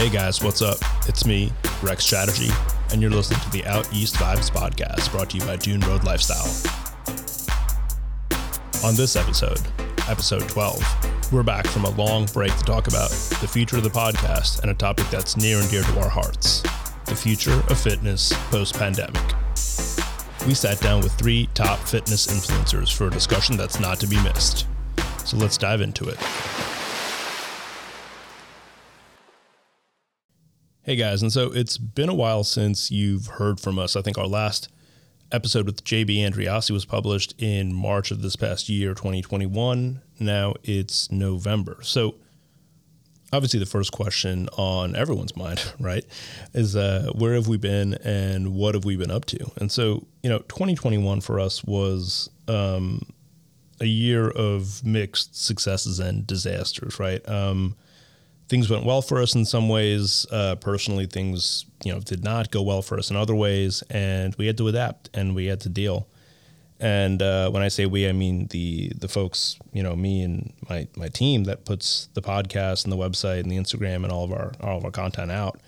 Hey guys, what's up? It's me, Rex Strategy, and you're listening to the Out East Vibes podcast brought to you by Dune Road Lifestyle. On this episode, episode 12, we're back from a long break to talk about the future of the podcast and a topic that's near and dear to our hearts the future of fitness post pandemic. We sat down with three top fitness influencers for a discussion that's not to be missed. So let's dive into it. Hey guys, and so it's been a while since you've heard from us. I think our last episode with JB Andreassi was published in March of this past year, 2021. Now it's November. So obviously the first question on everyone's mind, right, is uh, where have we been and what have we been up to? And so, you know, 2021 for us was um, a year of mixed successes and disasters, right? Um, things went well for us in some ways. Uh, personally, things you know did not go well for us in other ways, and we had to adapt and we had to deal. And uh, when I say we, I mean the the folks, you know, me and my my team that puts the podcast and the website and the Instagram and all of our all of our content out.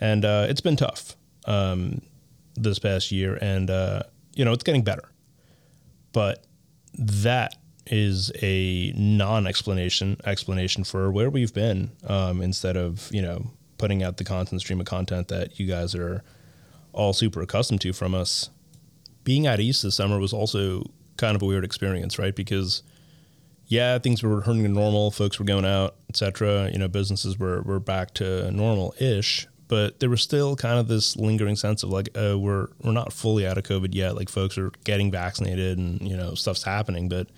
And uh, it's been tough um, this past year, and uh, you know, it's getting better. But that is a non-explanation explanation for where we've been um, instead of you know putting out the content stream of content that you guys are all super accustomed to from us. Being at East this summer was also kind of a weird experience, right? Because yeah, things were returning to normal, folks were going out, etc. You know, businesses were were back to normal-ish, but there was still kind of this lingering sense of like, uh, we're we're not fully out of COVID yet. Like, folks are getting vaccinated, and you know, stuff's happening, but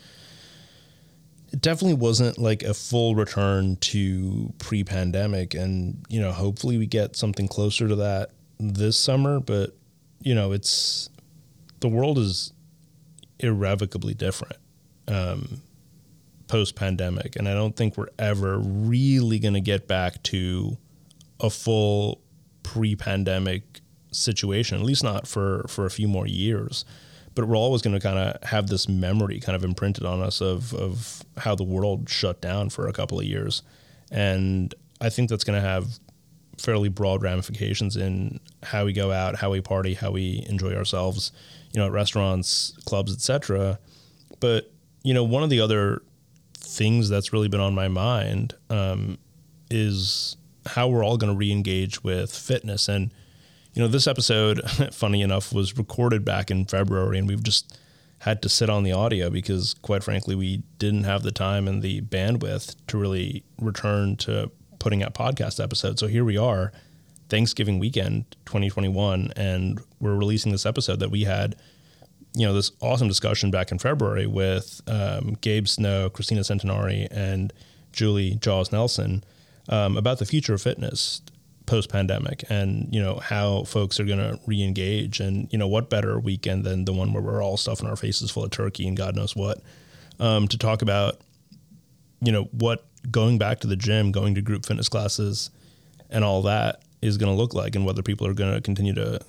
it definitely wasn't like a full return to pre-pandemic and you know hopefully we get something closer to that this summer but you know it's the world is irrevocably different um, post-pandemic and i don't think we're ever really going to get back to a full pre-pandemic situation at least not for for a few more years but we're always going to kind of have this memory kind of imprinted on us of of how the world shut down for a couple of years, and I think that's going to have fairly broad ramifications in how we go out, how we party, how we enjoy ourselves, you know, at restaurants, clubs, etc. But you know, one of the other things that's really been on my mind um, is how we're all going to re-engage with fitness and you know, this episode, funny enough, was recorded back in February, and we've just had to sit on the audio because, quite frankly, we didn't have the time and the bandwidth to really return to putting out podcast episodes. So here we are, Thanksgiving weekend 2021, and we're releasing this episode that we had, you know, this awesome discussion back in February with um, Gabe Snow, Kristina Centenari, and Julie Jaws Nelson um, about the future of fitness post pandemic and you know how folks are going to re-engage and you know what better weekend than the one where we're all stuffing our faces full of turkey and god knows what um, to talk about you know what going back to the gym going to group fitness classes and all that is going to look like and whether people are going to continue to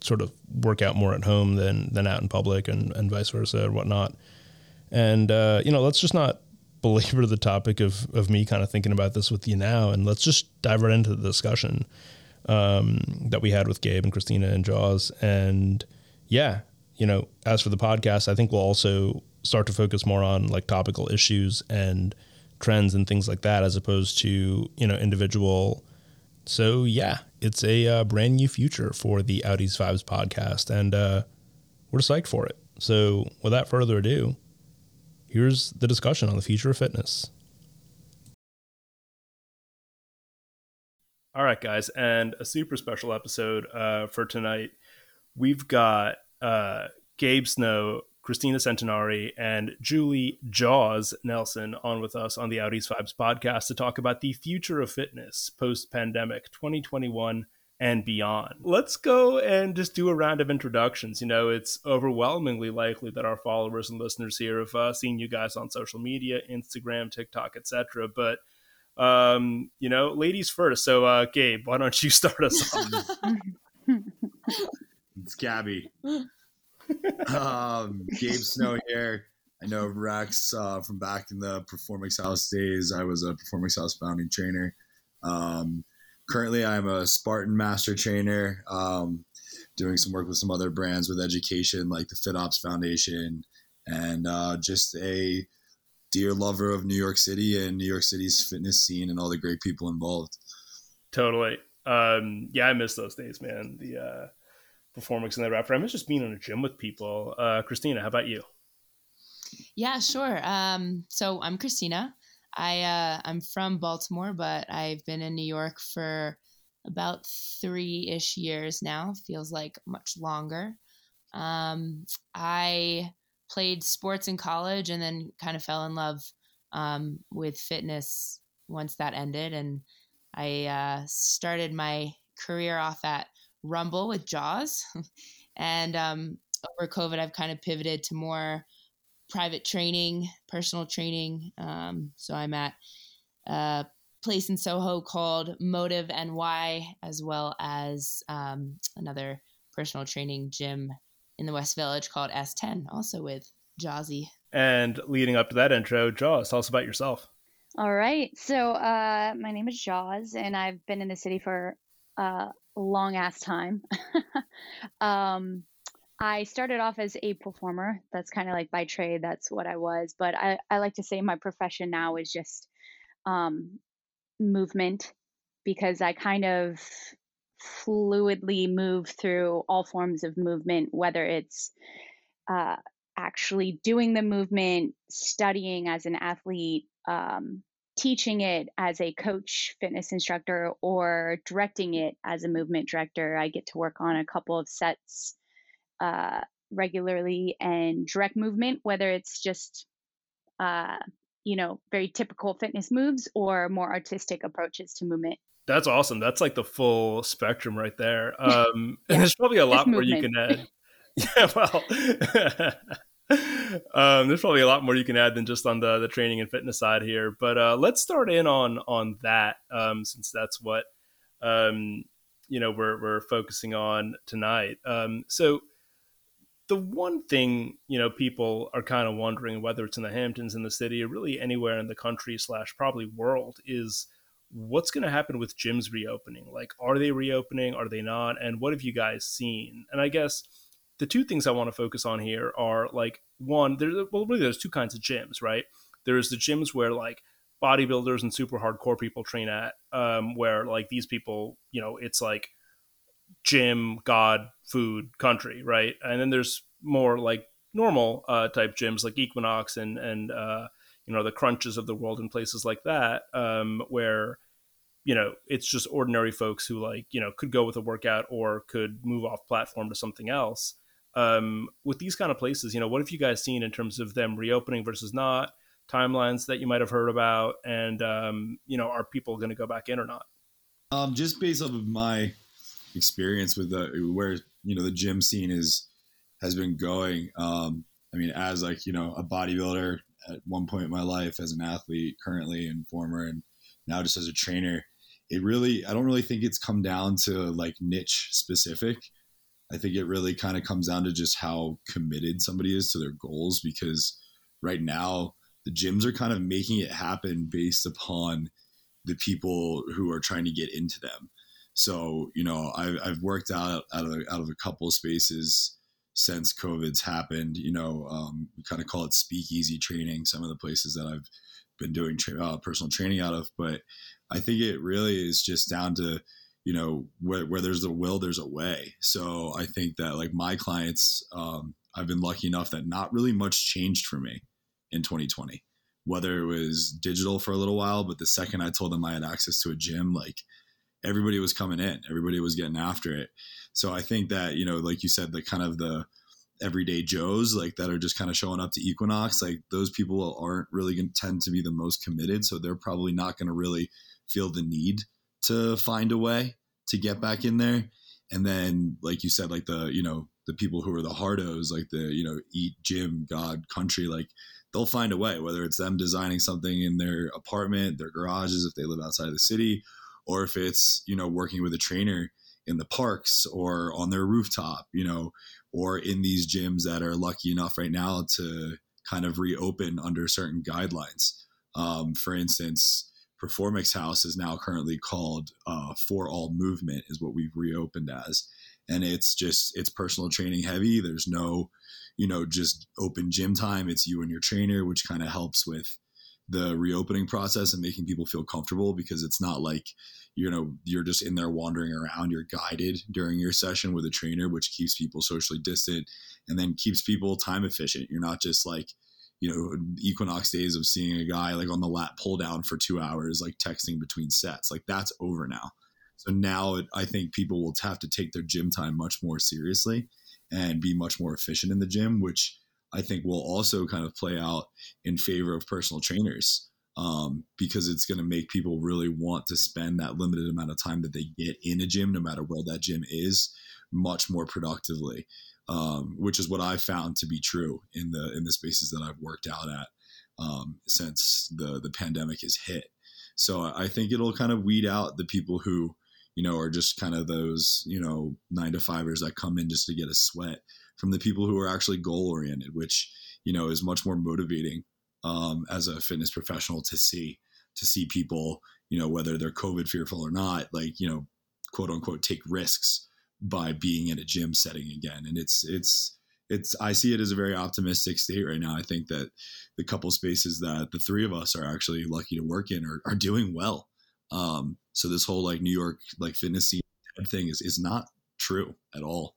sort of work out more at home than than out in public and, and vice versa or whatnot. And uh, you know let's just not belabor the topic of of me kind of thinking about this with you now, and let's just dive right into the discussion um, that we had with Gabe and Kristina and Jaws. And yeah, you know, as for the podcast, I think we'll also start to focus more on like topical issues and trends and things like that, as opposed to you know individual. So yeah, it's a uh, brand new future for the East Vibes podcast, and uh, we're psyched for it. So without further ado here's the discussion on the future of fitness. All right, guys, and a super special episode uh, for tonight. We've got uh, Gabe Snow, Kristina Centenari, and Julie Jaws Nelson on with us on the East Vibes podcast to talk about the future of fitness post pandemic 2021 and beyond. Let's go and just do a round of introductions. You know, it's overwhelmingly likely that our followers and listeners here have uh, seen you guys on social media, Instagram, TikTok, etc. But um, you know, ladies first. So, uh, Gabe, why don't you start us off? it's Gabby. um, Gabe Snow here. I know Rex uh, from back in the Performix House days. I was a Performix House founding trainer. Um, currently, I'm a Spartan master trainer, um, doing some work with some other brands with education, like the FitOps Foundation, and uh, just a dear lover of New York City and New York City's fitness scene and all the great people involved. Totally. Um, yeah, I miss those days, man. The uh, performance in the rapper. I miss just being in a gym with people. Uh, Kristina, how about you? Yeah, sure. Um, so I'm Kristina. I uh, I'm from Baltimore, but I've been in New York for about three ish years now. Feels like much longer. Um, I played sports in college and then kind of fell in love um, with fitness once that ended, and I uh, started my career off at Rumble with Jaws, and um, over COVID, I've kind of pivoted to more private training, personal training. Um, so I'm at a place in Soho called Motive NY, as well as um, another personal training gym in the West Village called S10, also with Jawsy. And leading up to that intro, Jaws, tell us about yourself. All right. So uh, my name is Jaws, and I've been in the city for uh, a long ass time. um, I started off as a performer. That's kind of like by trade, that's what I was. But I, I like to say my profession now is just um, movement because I kind of fluidly move through all forms of movement, whether it's uh, actually doing the movement, studying as an athlete, um, teaching it as a coach, fitness instructor, or directing it as a movement director. I get to work on a couple of sets uh, regularly and direct movement, whether it's just, uh, you know, very typical fitness moves or more artistic approaches to movement. That's awesome. That's like the full spectrum right there. Um, yeah. And there's probably a lot more you can add. yeah, well, um, there's probably a lot more you can add than just on the the training and fitness side here. But uh, let's start in on on that um, since that's what um, you know we're we're focusing on tonight. Um, so the one thing you know people are kind of wondering whether it's in the hamptons in the city or really anywhere in the country slash probably world is what's going to happen with gyms reopening? Like are they reopening? Are they not? And what have you guys seen? And i guess the two things i want to focus on here are like one there's well really there's two kinds of gyms right? There's the gyms where like bodybuilders and super hardcore people train at um, where like these people you know it's like gym, God, food, country, right? And then there's more like normal uh, type gyms like Equinox and and uh, you know the crunches of the world and places like that, um, where you know it's just ordinary folks who like you know could go with a workout or could move off platform to something else. Um, with these kind of places, you know, what have you guys seen in terms of them reopening versus not? Timelines that you might have heard about, and um, you know, are people going to go back in or not? Um, just based off of my experience with the where you know the gym scene is has been going. Um, I mean, as like you know a bodybuilder at one point in my life, as an athlete currently and former, and now just as a trainer, it really I don't really think it's come down to like niche specific. I think it really kind of comes down to just how committed somebody is to their goals because right now the gyms are kind of making it happen based upon the people who are trying to get into them. So you know, I've, I've worked out out of out of a couple of spaces since COVID's happened. You know, um, we kind of call it speakeasy training. Some of the places that I've been doing tra- uh, personal training out of, but I think it really is just down to you know where, where there's a will, there's a way. So I think that like my clients, um, I've been lucky enough that not really much changed for me in 2020. Whether it was digital for a little while, but the second I told them I had access to a gym, like everybody was coming in, everybody was getting after it. So I think that, you know, like you said, the kind of the everyday Joes like that are just kind of showing up to Equinox, like those people aren't really going to tend to be the most committed. So they're probably not going to really feel the need to find a way to get back in there. And then, like you said, like the, you know, the people who are the hardos, like the, you know, eat gym, God, country, like they'll find a way, whether it's them designing something in their apartment, their garages, if they live outside of the city, or if it's you know working with a trainer in the parks or on their rooftop you know or in these gyms that are lucky enough right now to kind of reopen under certain guidelines um, for instance Performix House is now currently called uh, For All Movement, is what we've reopened as. And it's just, it's personal training heavy. There's no, you know, just open gym time. It's you and your trainer, which kind of helps with the reopening process and making people feel comfortable because it's not like you know you're just in there wandering around you're guided during your session with a trainer which keeps people socially distant and then keeps people time efficient. You're not just like you know equinox days of seeing a guy like on the lat pull down for two hours like texting between sets. Like that's over now. So now it, i think people will have to take their gym time much more seriously and be much more efficient in the gym which i think will also kind of play out in favor of personal trainers um, because it's going to make people really want to spend that limited amount of time that they get in a gym no matter where that gym is much more productively um, which is what I found to be true in the in the spaces that I've worked out at um, since the the pandemic has hit. So I think it'll kind of weed out the people who you know are just kind of those you know nine to fivers that come in just to get a sweat from the people who are actually goal oriented, which you know is much more motivating um, as a fitness professional to see to see people you know whether they're COVID fearful or not, like you know quote unquote take risks by being in a gym setting again. And it's it's it's I see it as a very optimistic state right now. I think that the couple spaces that the three of us are actually lucky to work in are, are doing well. Um, so this whole like New York like fitness scene thing is is not true at all.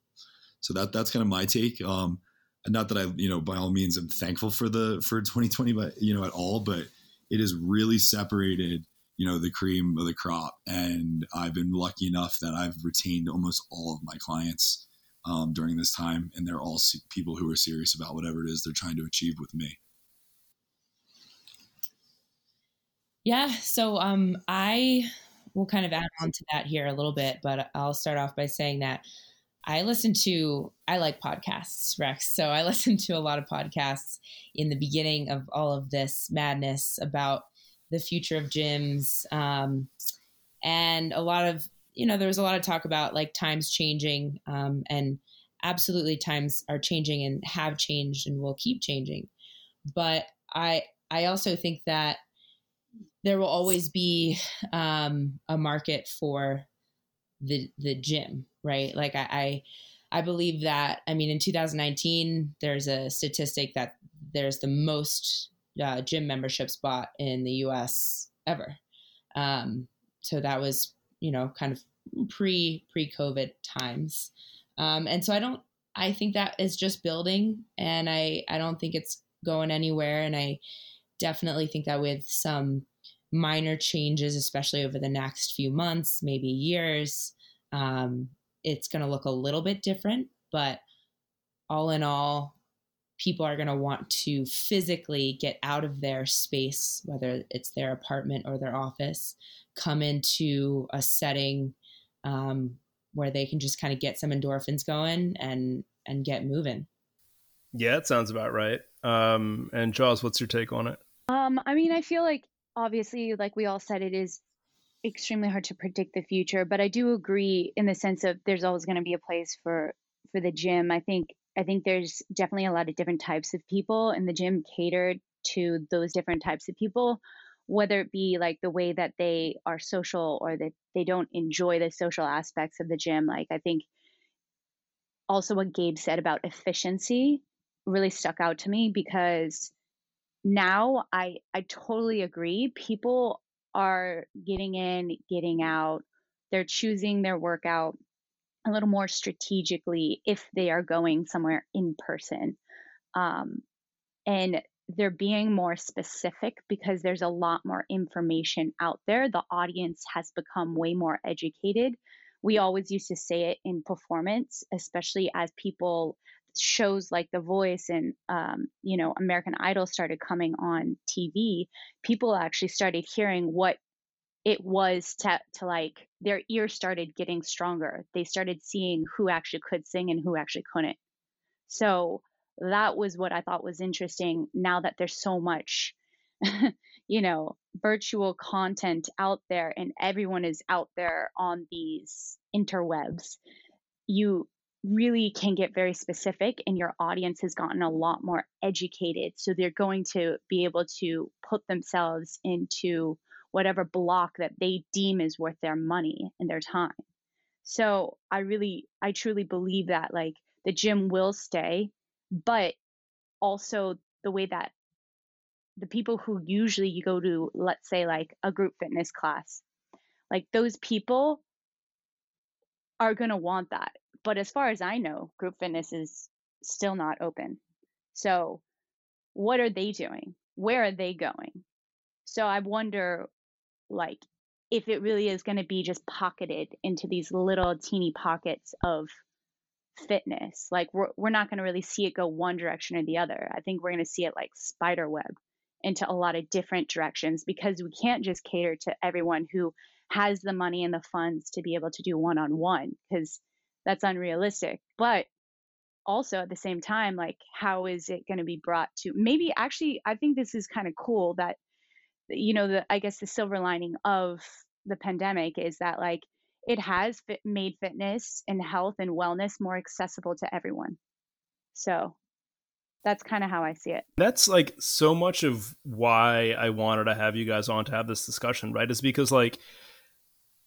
So that that's kind of my take. Um, not that I you know by all means I'm thankful for the for 2020, but you know at all, but it has really separated you know the cream of the crop and i've been lucky enough that i've retained almost all of my clients um, during this time and they're all people who are serious about whatever it is they're trying to achieve with me yeah so um, i will kind of add on to that here a little bit but i'll start off by saying that I listen to, I like podcasts, Rex. So I listened to a lot of podcasts in the beginning of all of this madness about the future of gyms, um, and a lot of you know there was a lot of talk about like times changing, um, and absolutely times are changing and have changed and will keep changing. But I I also think that there will always be um, a market for the the gym, right? Like I, I I believe that I mean in 2019 there's a statistic that there's the most uh, gym memberships bought in the U.S. ever. Um, so that was you know kind of pre pre COVID times, um, and so I don't. I think that is just building, and I I don't think it's going anywhere, and I definitely think that with some minor changes, especially over the next few months, maybe years, um, it's going to look a little bit different. But all in all, people are going to want to physically get out of their space, whether it's their apartment or their office, come into a setting um, where they can just kind of get some endorphins going and and get moving. Yeah, it sounds about right. Um, and Jaws, what's your take on it? Um, I mean, I feel like obviously, like we all said, it is extremely hard to predict the future, but I do agree in the sense of there's always going to be a place for for the gym. I think I think there's definitely a lot of different types of people, and the gym catered to those different types of people, whether it be like the way that they are social or that they don't enjoy the social aspects of the gym. Like, I think also what Gabe said about efficiency really stuck out to me because now I I totally agree. People are getting in, getting out. They're choosing their workout a little more strategically if they are going somewhere in person. Um, and they're being more specific because there's a lot more information out there. The audience has become way more educated. We always used to say it in performance, especially as people shows like The Voice and um, you know American Idol started coming on TV. People actually started hearing what it was to, to like their ears started getting stronger. They started seeing who actually could sing and who actually couldn't. So that was what I thought was interesting now that there's so much, you know, virtual content out there and everyone is out there on these interwebs. You really can get very specific and your audience has gotten a lot more educated. So they're going to be able to put themselves into whatever block that they deem is worth their money and their time. So I really, I truly believe that like the gym will stay, but also the way that the people who usually you go to, let's say like a group fitness class, like those people are going to want that. But as far as I know, group fitness is still not open. So what are they doing? Where are they going? So I wonder like if it really is going to be just pocketed into these little teeny pockets of fitness. Like we're we're not going to really see it go one direction or the other. I think we're going to see it like spider web into a lot of different directions because we can't just cater to everyone who has the money and the funds to be able to do one on one because that's unrealistic. But also at the same time, like how is it going to be brought to maybe actually I think this is kind of cool that you know the I guess the silver lining of the pandemic is that like it has fit, made fitness and health and wellness more accessible to everyone. So that's kind of how I see it. That's like so much of why I wanted to have you guys on to have this discussion, right? Is because like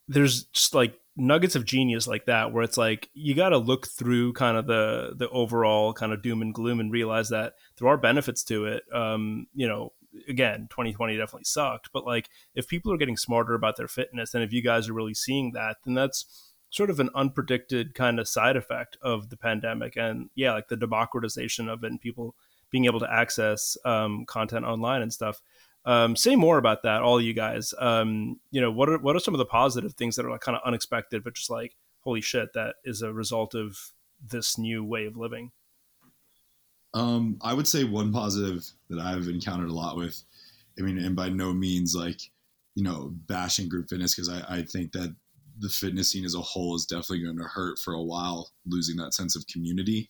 there's just like nuggets of genius like that where it's like you got to look through kind of the the overall kind of doom and gloom and realize that there are benefits to it. Um you know again 2020 definitely sucked but like if people are getting smarter about their fitness and if you guys are really seeing that then that's sort of an unpredicted kind of side effect of the pandemic and yeah like the democratization of it and people being able to access um, content online and stuff um, say more about that all you guys um, you know what are what are some of the positive things that are like kind of unexpected but just like holy shit that is a result of this new way of living um, I would say one positive that I've encountered a lot with, I mean, and by no means like, you know, bashing group fitness because I, I think that the fitness scene as a whole is definitely going to hurt for a while, losing that sense of community,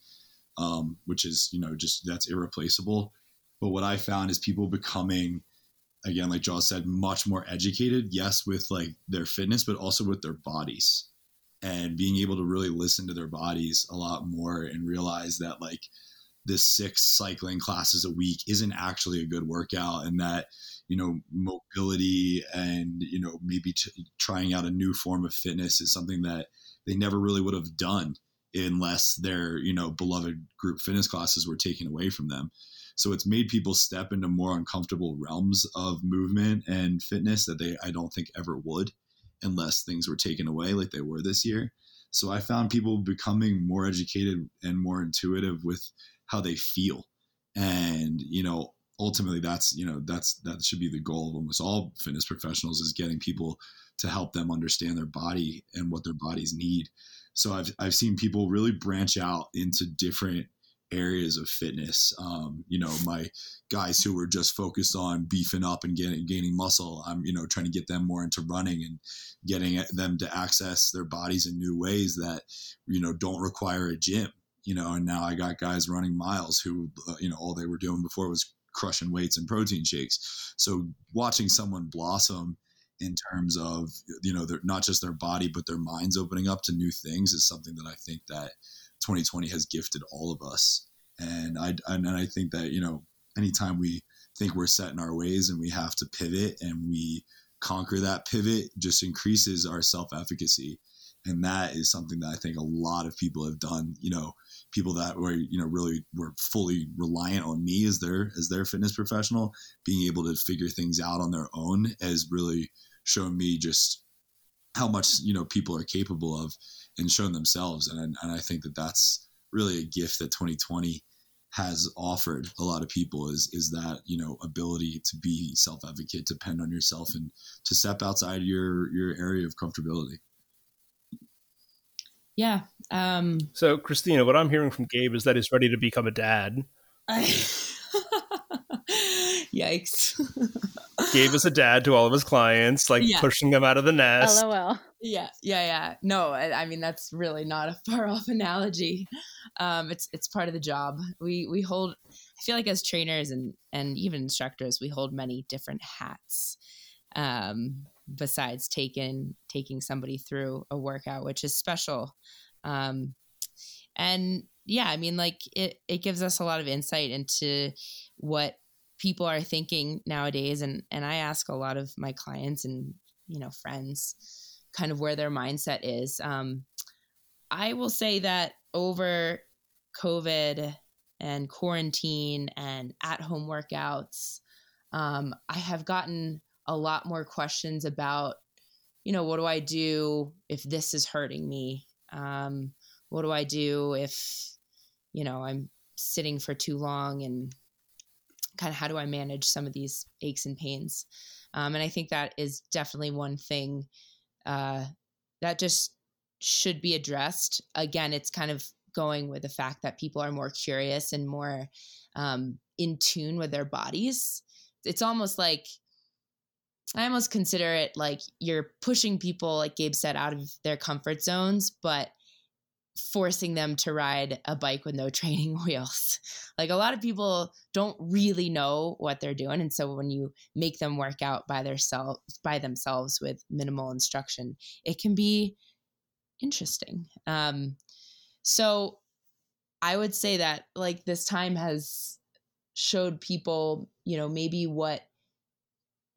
um, which is, you know, just that's irreplaceable. But what I found is people becoming, again, like Jaws said, much more educated, yes, with like their fitness, but also with their bodies. And being able to really listen to their bodies a lot more and realize that like this six cycling classes a week isn't actually a good workout and that you know mobility and you know maybe t- trying out a new form of fitness is something that they never really would have done unless their you know beloved group fitness classes were taken away from them so it's made people step into more uncomfortable realms of movement and fitness that they i don't think ever would unless things were taken away like they were this year. So i found people becoming more educated and more intuitive with how they feel. And you know ultimately that's you know that's that should be the goal of almost all fitness professionals is getting people to help them understand their body and what their bodies need. So i've, I've seen people really branch out into different areas of fitness um, you know my guys who were just focused on beefing up and getting gaining muscle i'm you know trying to get them more into running and getting them to access their bodies in new ways that you know don't require a gym you know, and now I got guys running miles who, uh, you know, all they were doing before was crushing weights and protein shakes. So watching someone blossom in terms of, you know, their, not just their body, but their minds opening up to new things is something that I think that 2020 has gifted all of us. And I, and I think that, you know, anytime we think we're set in our ways and we have to pivot and we conquer that pivot just increases our self-efficacy and that is something that I think a lot of people have done. You know, people that were you know really were fully reliant on me as their as their fitness professional, being able to figure things out on their own has really shown me just how much you know people are capable of and shown themselves. And and I think that that's really a gift that 2020 has offered a lot of people is is that you know ability to be self advocate, depend on yourself, and to step outside your your area of comfortability. Yeah. Um, so, Kristina, what I'm hearing from Gabe is that he's ready to become a dad. I, Yikes. Gabe is a dad to all of his clients, like yeah. pushing them out of the nest. LOL. Yeah, yeah, yeah. No, I, I, mean that's really not a far off analogy. Um, it's it's part of the job. We we hold. I feel like as trainers and and even instructors, we hold many different hats. Um, besides taking taking somebody through a workout which is special um and yeah i mean like it it gives us a lot of insight into what people are thinking nowadays. And and I ask a lot of my clients and you know friends kind of where their mindset is. Um I will say that over covid and quarantine and at home workouts um I have gotten a lot more questions about you know what do I do if this is hurting me? Um what do I do if you know I'm sitting for too long and kind of how do I manage some of these aches and pains. Um, and I think that is definitely one thing uh, that just should be addressed. Again, it's kind of going with the fact that people are more curious and more um, in tune with their bodies. It's almost like I almost consider it like you're pushing people, like Gabe said, out of their comfort zones, but forcing them to ride a bike with no training wheels. Like a lot of people don't really know what they're doing and so when you make them work out by themselves by themselves with minimal instruction, it can be interesting. Um so I would say that like this time has showed people, you know, maybe what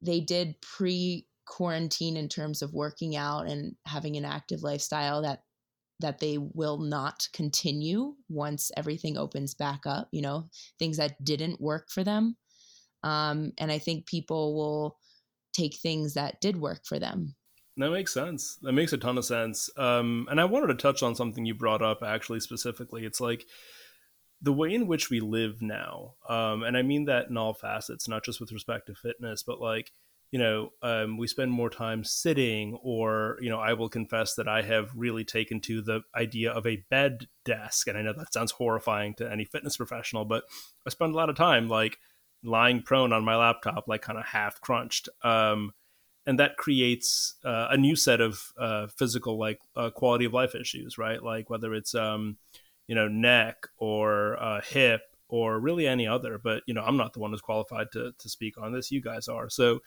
they did pre quarantine in terms of working out and having an active lifestyle that that they will not continue once everything opens back up, you know, things that didn't work for them. Um, and I think people will take things that did work for them. That makes sense. That makes a ton of sense. Um, and I wanted to touch on something you brought up actually specifically. It's like the way in which we live now. Um, and I mean that in all facets, not just with respect to fitness, but like, you know, um, we spend more time sitting, or, you know, I will confess that I have really taken to the idea of a bed desk. And I know that sounds horrifying to any fitness professional, but I spend a lot of time like lying prone on my laptop, like kind of half crunched. Um, and that creates uh, a new set of uh, physical, like uh, quality of life issues, right? Like whether it's, um, you know, neck or uh, hip or really any other. But, you know, I'm not the one who's qualified to, to speak on this. You guys are. So,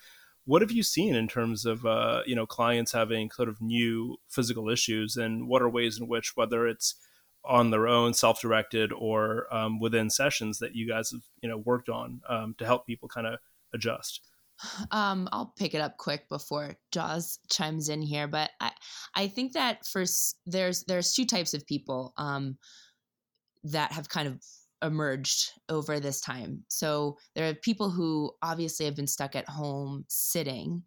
what have you seen in terms of uh, you know clients having sort of new physical issues, and what are ways in which whether it's on their own, self-directed, or um, within sessions that you guys have you know worked on um, to help people kind of adjust? Um, I'll pick it up quick before Jaws chimes in here, but I I think that first there's there's two types of people um, that have kind of emerged over this time. So there are people who obviously have been stuck at home sitting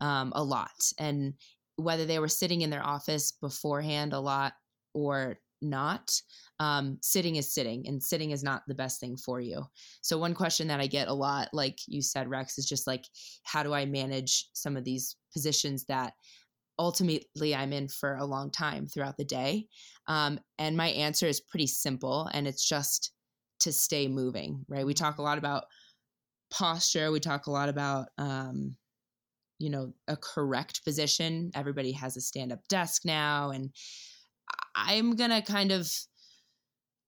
um, a lot, and whether they were sitting in their office beforehand a lot or not, um, sitting is sitting, and sitting is not the best thing for you. So one question that I get a lot, like you said, Rex, is just like, how do I manage some of these positions that ultimately I'm in for a long time throughout the day? Um, and my answer is pretty simple, and it's just to stay moving, right? We talk a lot about posture. We talk a lot about, um, you know, a correct position. Everybody has a stand up desk now. And I'm going to kind of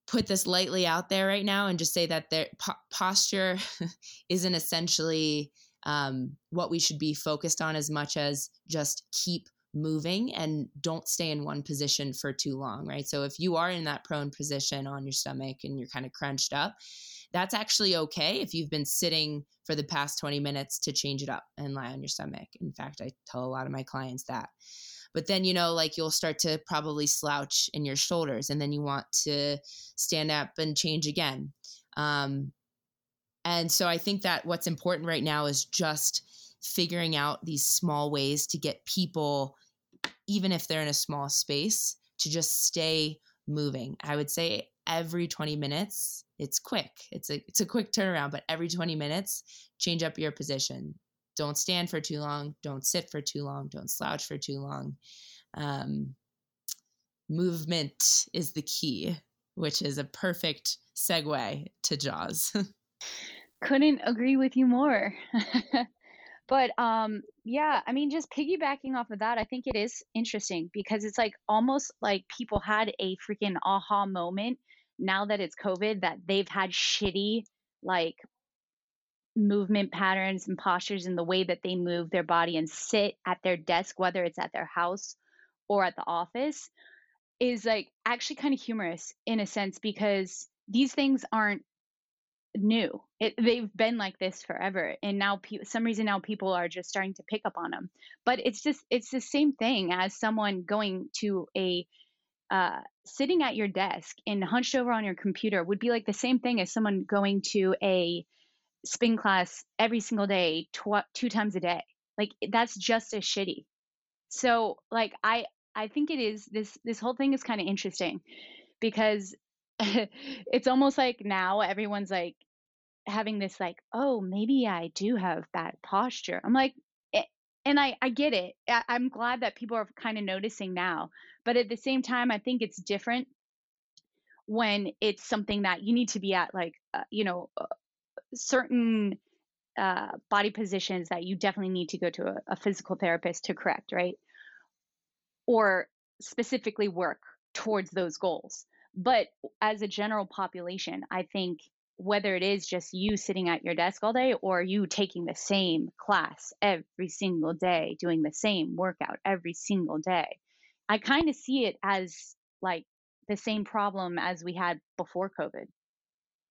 put this lightly out there right now and just say that their po- posture isn't essentially um, what we should be focused on as much as just keep moving and don't stay in one position for too long, right? So if you are in that prone position on your stomach and you're kind of crunched up, that's actually okay if you've been sitting for the past 20 minutes to change it up and lie on your stomach. In fact, I tell a lot of my clients that. But then, you know, like you'll start to probably slouch in your shoulders and then you want to stand up and change again. Um, and so I think that what's important right now is just figuring out these small ways to get people, even if they're in a small space, to just stay moving. I would say every 20 minutes, it's quick. It's a it's a quick turnaround, but every 20 minutes, change up your position. Don't stand for too long. Don't sit for too long. Don't slouch for too long. Um, movement is the key, which is a perfect segue to Jaws. Couldn't agree with you more. But um yeah, I mean just piggybacking off of that, I think it is interesting because it's like almost like people had a freaking aha moment now that it's COVID that they've had shitty like movement patterns and postures in the way that they move their body and sit at their desk, whether it's at their house or at the office, is like actually kind of humorous in a sense because these things aren't new. It, they've been like this forever, and now pe- some reason now people are just starting to pick up on them. But it's just it's the same thing as someone going to a uh, sitting at your desk and hunched over on your computer would be like the same thing as someone going to a spin class every single day, tw- two times a day. Like that's just as shitty. So like I I think it is this this whole thing is kind of interesting because it's almost like now everyone's like having this like oh maybe I do have bad posture. I'm like eh, and I I get it. I, I'm glad that people are kind of noticing now, but at the same time I think it's different when it's something that you need to be at like uh, you know uh, certain uh, body positions that you definitely need to go to a, a physical therapist to correct, right? Or specifically work towards those goals. But as a general population, I think whether it is just you sitting at your desk all day or you taking the same class every single day, doing the same workout every single day, I kind of see it as like the same problem as we had before COVID.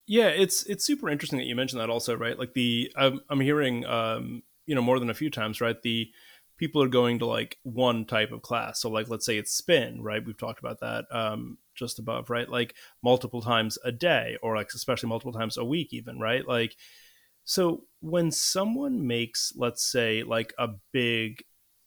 Yeah, it's it's super interesting that you mentioned that also, right? Like the I'm, I'm hearing um, you know more than a few times, right? The people are going to like one type of class. So like let's say it's spin, right? We've talked about that um, just above, right? Like multiple times a day or like especially multiple times a week even, right? Like so when someone makes let's say like a big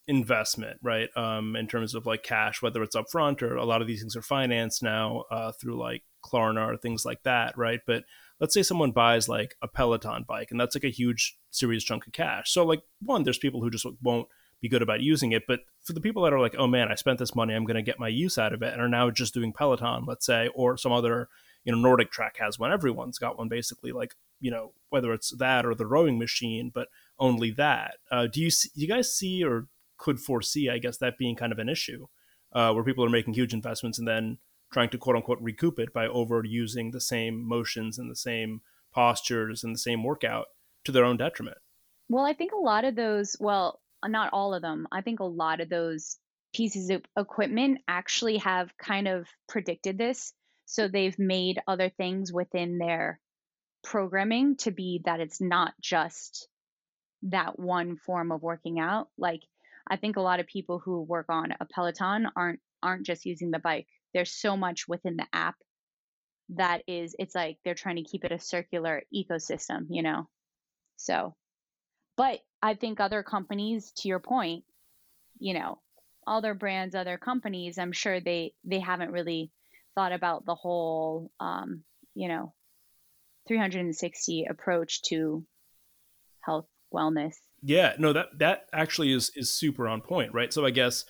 investment, right? Um, in terms of like cash, whether it's upfront or a lot of these things are financed now uh, through like Klarna or things like that, right? But let's say someone buys like a Peloton bike and that's like a huge serious chunk of cash. So like one, there's people who just won't be good about using it. But for the people that are like, oh man, I spent this money, I'm going to get my use out of it, and are now just doing Peloton, let's say, or some other, you know, NordicTrack has one. Everyone's got one basically, like, you know, whether it's that or the rowing machine, but only that. Uh, do you see, you guys see or could foresee, I guess, that being kind of an issue uh, where people are making huge investments and then trying to quote unquote recoup it by overusing the same motions and the same postures and the same workout to their own detriment? Well, I think a lot of those, well, Uh, not all of them. I think a lot of those pieces of equipment actually have kind of predicted this. So they've made other things within their programming to be that it's not just that one form of working out. Like I think a lot of people who work on a Peloton aren't aren't just using the bike. There's so much within the app that is it's like they're trying to keep it a circular ecosystem, you know. So but I think other companies, to your point, you know, other brands, other companies, I'm sure they they haven't really thought about the whole, um, you know, 360 approach to health wellness. Yeah, no, that that actually is is super on point, right? So I guess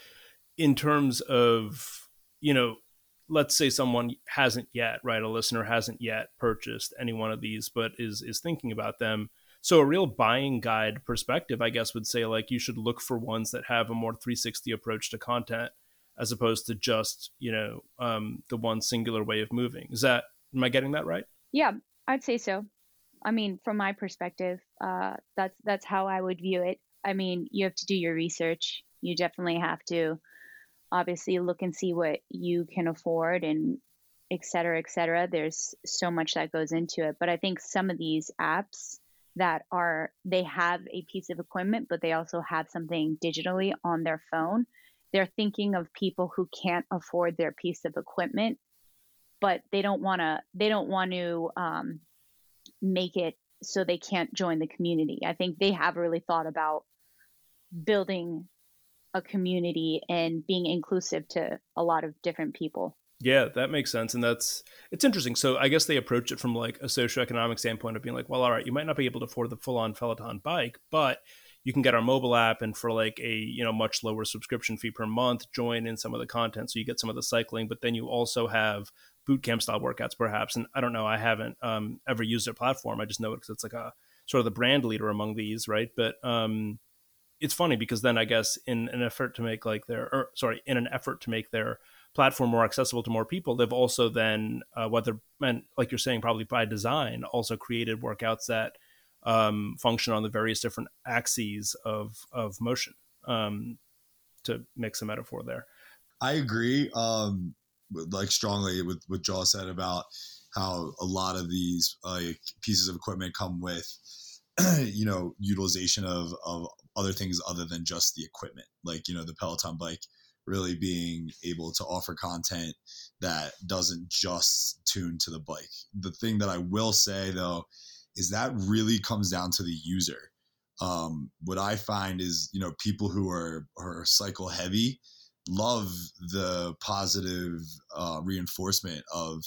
in terms of you know, let's say someone hasn't yet, right? A listener hasn't yet purchased any one of these, but is is thinking about them so a real buying guide perspective, I guess, would say like you should look for ones that have a more 360 approach to content as opposed to just you know um, the one singular way of moving. Is that am I getting that right? Yeah, I'd say so. I mean, from my perspective, uh, that's that's how I would view it. I mean, you have to do your research. You definitely have to obviously look and see what you can afford and et cetera, et cetera. There's so much that goes into it. But I think some of these apps that are they have a piece of equipment but they also have something digitally on their phone. They're thinking of people who can't afford their piece of equipment but they don't want to they don't want to um, make it so they can't join the community. I think they have really thought about building a community and being inclusive to a lot of different people yeah, that makes sense. And that's it's interesting. So I guess they approach it from like a socioeconomic standpoint of being like, well, all right, you might not be able to afford the full on Peloton bike, but you can get our mobile app and for like a you know much lower subscription fee per month join in some of the content so you get some of the cycling but then you also have boot camp style workouts perhaps and i don't know i haven't um, ever used their platform i just know it because it's like a sort of the brand leader among these right but um, it's funny because then i guess in an effort to make like their or sorry in an effort to make their platform more accessible to more people, they've also then, uh, whether and like you're saying, probably by design, also created workouts that um, function on the various different axes of of motion. Um, to mix a metaphor there, I agree. Um, like strongly with what Jaws said about how a lot of these like pieces of equipment come with you know utilization of of other things other than just the equipment like you know the peloton bike really being able to offer content that doesn't just tune to the bike. The thing that i will say though is that really comes down to the user. Um, what i find is you know people who are are cycle heavy love the positive uh, reinforcement of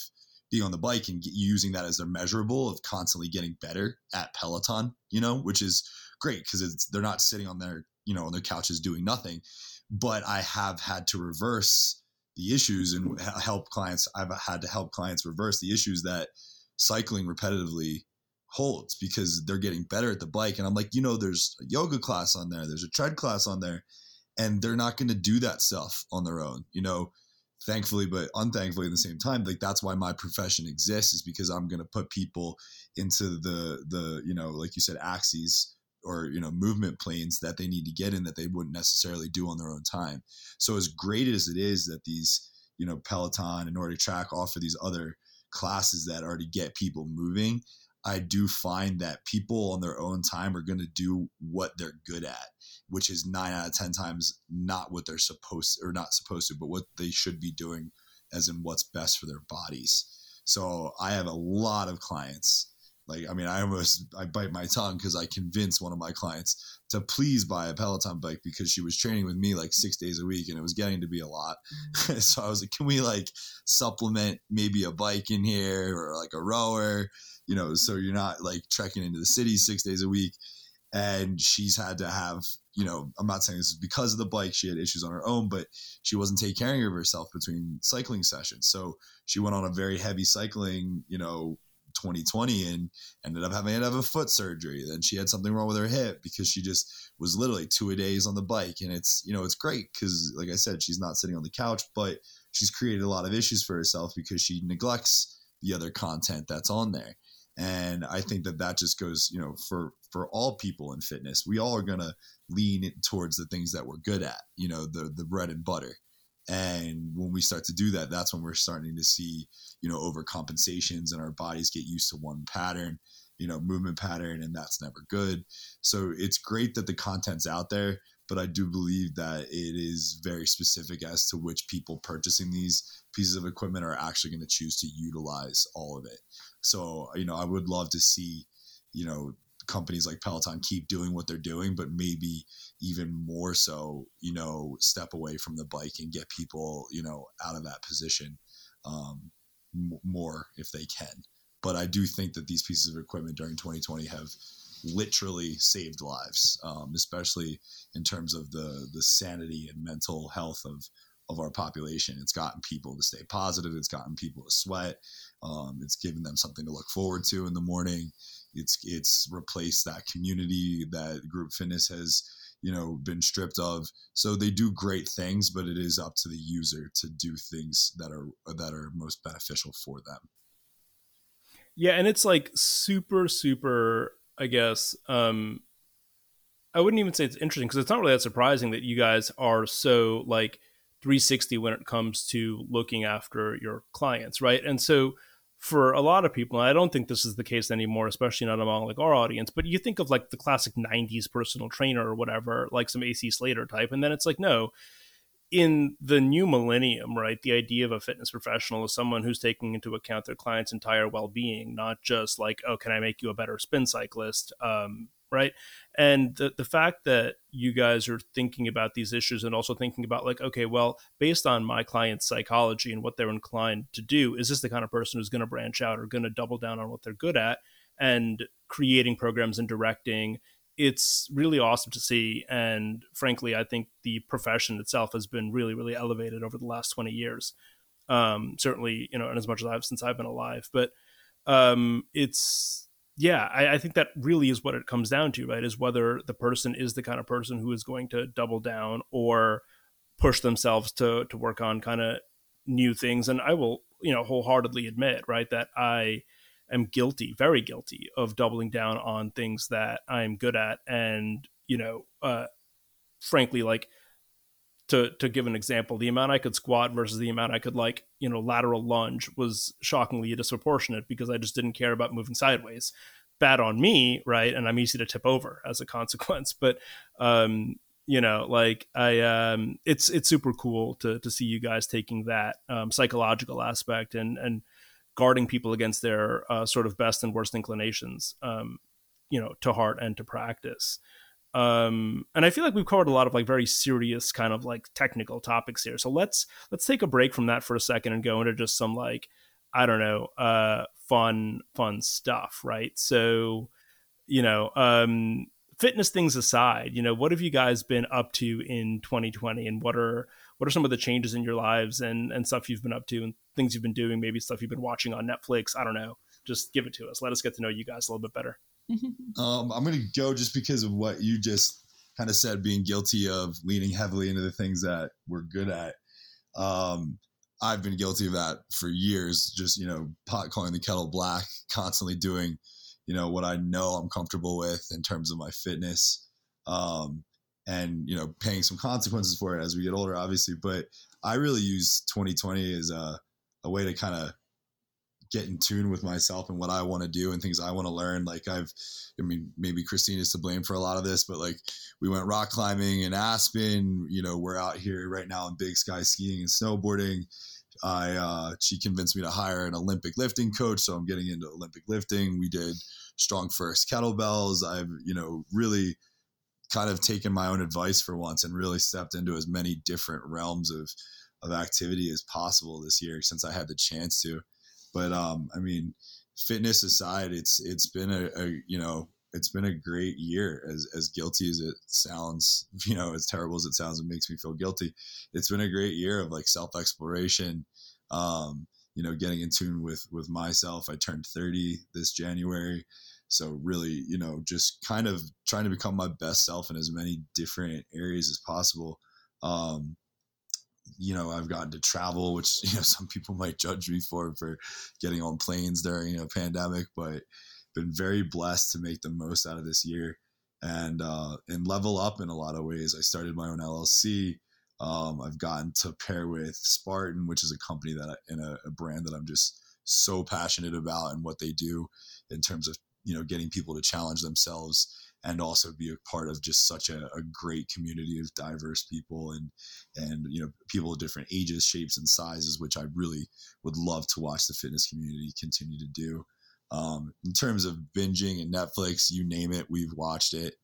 being on the bike and using that as their measurable of constantly getting better at Peloton, you know, which is great because it's they're not sitting on their, you know, on their couches doing nothing. But I have had to reverse the issues and help clients. I've had to help clients reverse the issues that cycling repetitively holds because they're getting better at the bike. And I'm like, you know, there's a yoga class on there, there's a tread class on there, and they're not going to do that stuff on their own. You know, thankfully but unthankfully at the same time like that's why my profession exists is because i'm going to put people into the the you know like you said axes or you know movement planes that they need to get in that they wouldn't necessarily do on their own time so as great as it is that these you know peloton and NordicTrack offer these other classes that to get people moving I do find that people on their own time are going to do what they're good at, which is nine out of 10 times not what they're supposed or not supposed to, but what they should be doing as in what's best for their bodies. So I have a lot of clients. Like, I mean, I almost, I bite my tongue because I convinced one of my clients to please buy a Peloton bike because she was training with me like six days a week and it was getting to be a lot. Mm-hmm. so I was like, can we like supplement maybe a bike in here or like a rower? you know, so you're not like trekking into the city six days a week. And she's had to have, you know, I'm not saying this is because of the bike. She had issues on her own, but she wasn't taking care of herself between cycling sessions. So she went on a very heavy cycling, you know, 2020 and ended up having to have a foot surgery. Then she had something wrong with her hip because she just was literally two a days on the bike. And it's, you know, it's great because, like I said, she's not sitting on the couch, but she's created a lot of issues for herself because she neglects the other content that's on there and i think that that just goes you know for for all people in fitness we all are to lean towards the things that we're good at you know the the bread and butter and when we start to do that that's when we're starting to see you know overcompensations and our bodies get used to one pattern you know movement pattern and that's never good. So it's great that the content's out there but i do believe that it is very specific as to which people purchasing these pieces of equipment are actually going to choose to utilize all of it. So, you know, I would love to see, you know, companies like Peloton keep doing what they're doing, but maybe even more so, you know, step away from the bike and get people, you know, out of that position um, more if they can. But I do think that these pieces of equipment during 2020 have literally saved lives, um, especially in terms of the the sanity and mental health of of our population. It's gotten people to stay positive. It's gotten people to sweat. Um, it's given them something to look forward to in the morning. It's it's replaced that community that group fitness has you know been stripped of. So they do great things, but it is up to the user to do things that are that are most beneficial for them. Yeah, and it's like super super. I guess um, I wouldn't even say it's interesting because it's not really that surprising that you guys are so like 360 when it comes to looking after your clients, right? And so for a lot of people, I don't think this is the case anymore, especially not among like our audience, but you think of like the classic 90s personal trainer or whatever, like some AC Slater type, and then it's like, no, in the new millennium, right, the idea of a fitness professional is someone who's taking into account their client's entire well being, not just like, oh, can I make you a better spin cyclist? Um, right? And the, the fact that you guys are thinking about these issues and also thinking about like okay well based on my client's psychology and what they're inclined to do is this the kind of person who's going to branch out or going to double down on what they're good at and creating programs and directing? It's really awesome to see and frankly i think the profession itself has been really really elevated over the last 20 years. Um, certainly you know and as much as i've since i've been alive. But um, it's yeah, I, I, think that really is what it comes down to, right? Is whether the person is the kind of person who is going to double down or push themselves to to work on kind of new things. And I will, you know, wholeheartedly admit, right, that I am guilty, very guilty of doubling down on things that I'm good at, and you know, uh, frankly, like to to give an example, the amount I could squat versus the amount I could like, you know, lateral lunge was shockingly disproportionate because I just didn't care about moving sideways. Bad on me, right? And I'm easy to tip over as a consequence. But um, you know, like I um it's it's super cool to to see you guys taking that um psychological aspect and and guarding people against their uh, sort of best and worst inclinations um you know to heart and to practice um and i feel like we've covered a lot of like very serious kind of like technical topics here. So let's let's take a break from that for a second and go into just some like i don't know uh fun fun stuff right? So you know um fitness things aside you know what have you guys been up to in 2020 and what are what are some of the changes in your lives and and stuff you've been up to and things you've been doing maybe stuff you've been watching on netflix? I don't know. Just give it to us. Let us get to know you guys a little bit better um, I'm going to go just because of what you just kind of said, being guilty of leaning heavily into the things that we're good at. Um, I've been guilty of that for years, just, you know, pot calling the kettle black, constantly doing, you know, what I know I'm comfortable with in terms of my fitness. Um, and, you know, paying some consequences for it as we get older, obviously. But I really use 2020 as a, a way to kind of get in tune with myself and what I want to do and things I want to learn. Like I've, I mean, maybe Christine is to blame for a lot of this, but like we went rock climbing in Aspen. You know, we're out here right now in Big Sky skiing and snowboarding. I uh, she convinced me to hire an Olympic lifting coach, so I'm getting into Olympic lifting. We did StrongFirst kettlebells. I've you know really kind of taken my own advice for once and really stepped into as many different realms of of activity as possible this year since I had the chance to. But um, I mean, fitness aside, it's it's been a, a you know it's been a great year. As as guilty as it sounds you know as terrible as it sounds it makes me feel guilty. It's been a great year of like self exploration um you know getting in tune with with myself. I turned 30 this january. So really you know just kind of trying to become my best self in as many different areas as possible. Um you know I've gotten to travel, which you know some people might judge me for for getting on planes during a pandemic, but been very blessed to make the most out of this year and uh, and level up in a lot of ways. I started my own LLC. Um, I've gotten to pair with Spartan, which is a company that I, and a, a brand that I'm just so passionate about and what they do in terms of you know getting people to challenge themselves and also be a part of just such a, a, great community of diverse people and and you know people of different ages shapes and sizes which i really would love to watch the fitness community continue to do. Um, in terms of binging and netflix you name it we've watched it.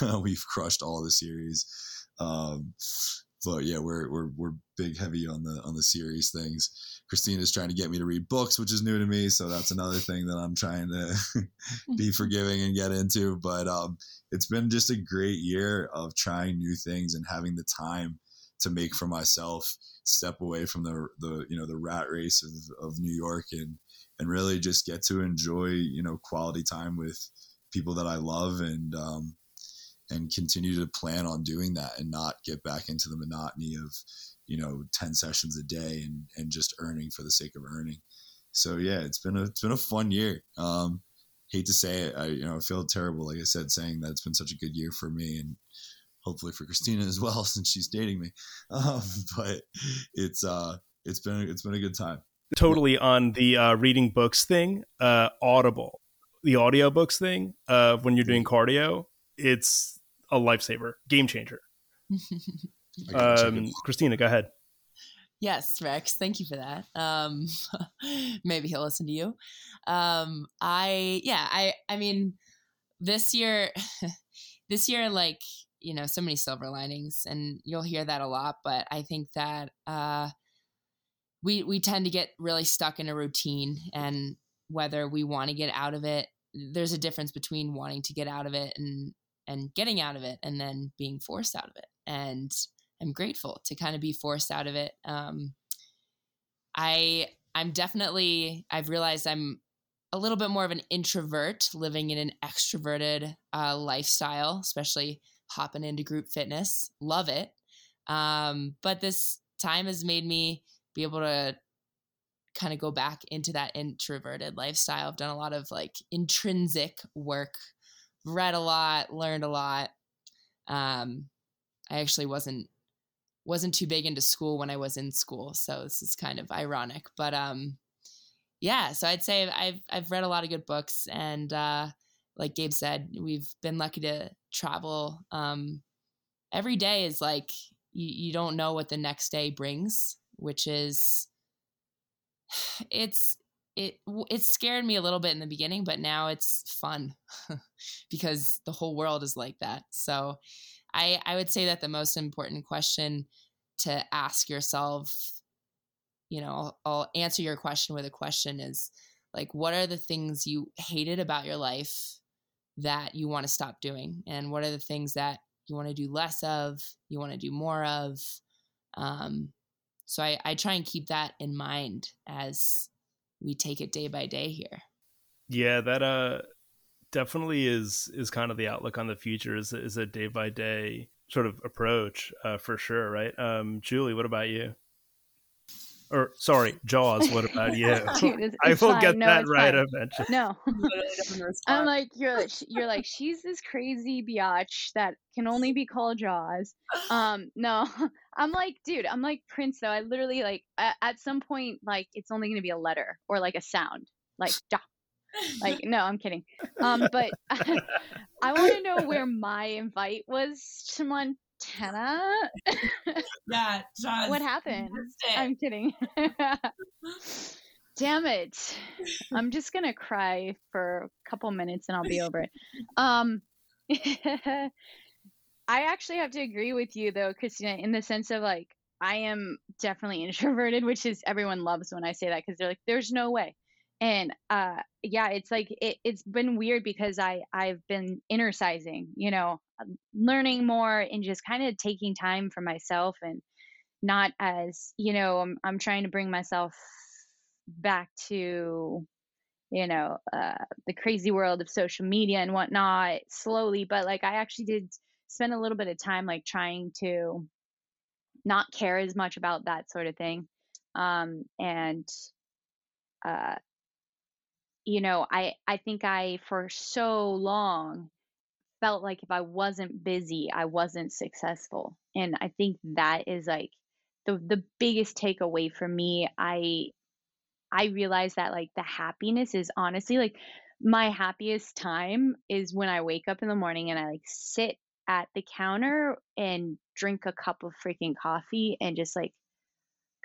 We've crushed all the series. Um, but yeah, we're we're we're big heavy on the on the series things. Kristina's trying to get me to read books, which is new to me, so that's another thing that I'm trying to be forgiving and get into. But um, it's been just a great year of trying new things and having the time to make for myself step away from the the you know the rat race of, of New York and and really just get to enjoy you know quality time with people that I love and um, and continue to plan on doing that and not get back into the monotony of you know 10 sessions a day and and just earning for the sake of earning. So yeah it's been a it's been a fun year. Um hate to say it i you know I feel terrible like i said saying that it's been such a good year for me and hopefully for kristina as well since she's dating me. Um but it's uh it's been it's been a good time. Totally on the uh reading books thing uh audible the audiobooks thing uh when you're doing cardio it's a lifesaver, game changer. um, Kristina, go ahead. Yes, Rex, thank you for that. Um, maybe he'll listen to you. Um, I yeah, I I mean, this year, this year, like you know, so many silver linings, and you'll hear that a lot. But I think that uh, we we tend to get really stuck in a routine, and whether we want to get out of it, there's a difference between wanting to get out of it and and getting out of it and then being forced out of it. And I'm grateful to kind of be forced out of it. Um, I I'm definitely I've realized I'm a little bit more of an introvert living in an extroverted uh, lifestyle, especially hopping into group fitness. Love it. Um, but this time has made me be able to kind of go back into that introverted lifestyle. I've done a lot of like intrinsic work read a lot, learned a lot. Um, I actually wasn't wasn't too big into school when I was in school. So this is kind of ironic, but um, yeah. So I'd say I've I've read a lot of good books, and uh, like Gabe said, we've been lucky to travel. Um, every day is like you, you don't know what the next day brings, which is it's it it scared me a little bit in the beginning, but now it's fun because the whole world is like that. So I I would say that the most important question to ask yourself, you know, I'll, I'll answer your question with a question is like what are the things you hated about your life that you want to stop doing and what are the things that you want to do less of, you want to do more of. Um, so I, I try and keep that in mind as we take it day by day here. Yeah, that uh definitely is is kind of the outlook on the future is is a day by day sort of approach uh, for sure, right? Um, Julie, what about you? or sorry, Jaws. What about you? Dude, it's, I will fine. get no, that right fine. eventually. No, I'm like you're like you're like she's this crazy biatch that can only be called Jaws. Um, no, I'm like, dude, I'm like Prince though. I literally like at, at some point like it's only gonna be a letter or like a sound, like da. Like no, I'm kidding. Um, but I want to know where my invite was to Montana? yeah. What happened? I'm kidding. Damn it. I'm just going to cry for a couple minutes and I'll be over it. Um I actually have to agree with you though, Kristina, in the sense of like I am definitely introverted, which is everyone loves when I say that because they're like, there's no way and uh yeah it's like it, it's been weird because i i've been inner-sizing you know um, learning more and just kind of taking time for myself and not as you know i'm, I'm trying to bring myself back to you know uh, the crazy world of social media and whatnot slowly but like i actually did spend a little bit of time like trying to not care as much about that sort of thing um and uh you know, I I think I for so long felt like if I wasn't busy, I wasn't successful. And I think that is like the the biggest takeaway for me. I I realized that like the happiness is honestly like my happiest time is when I wake up in the morning and I like sit at the counter and drink a cup of freaking coffee and just like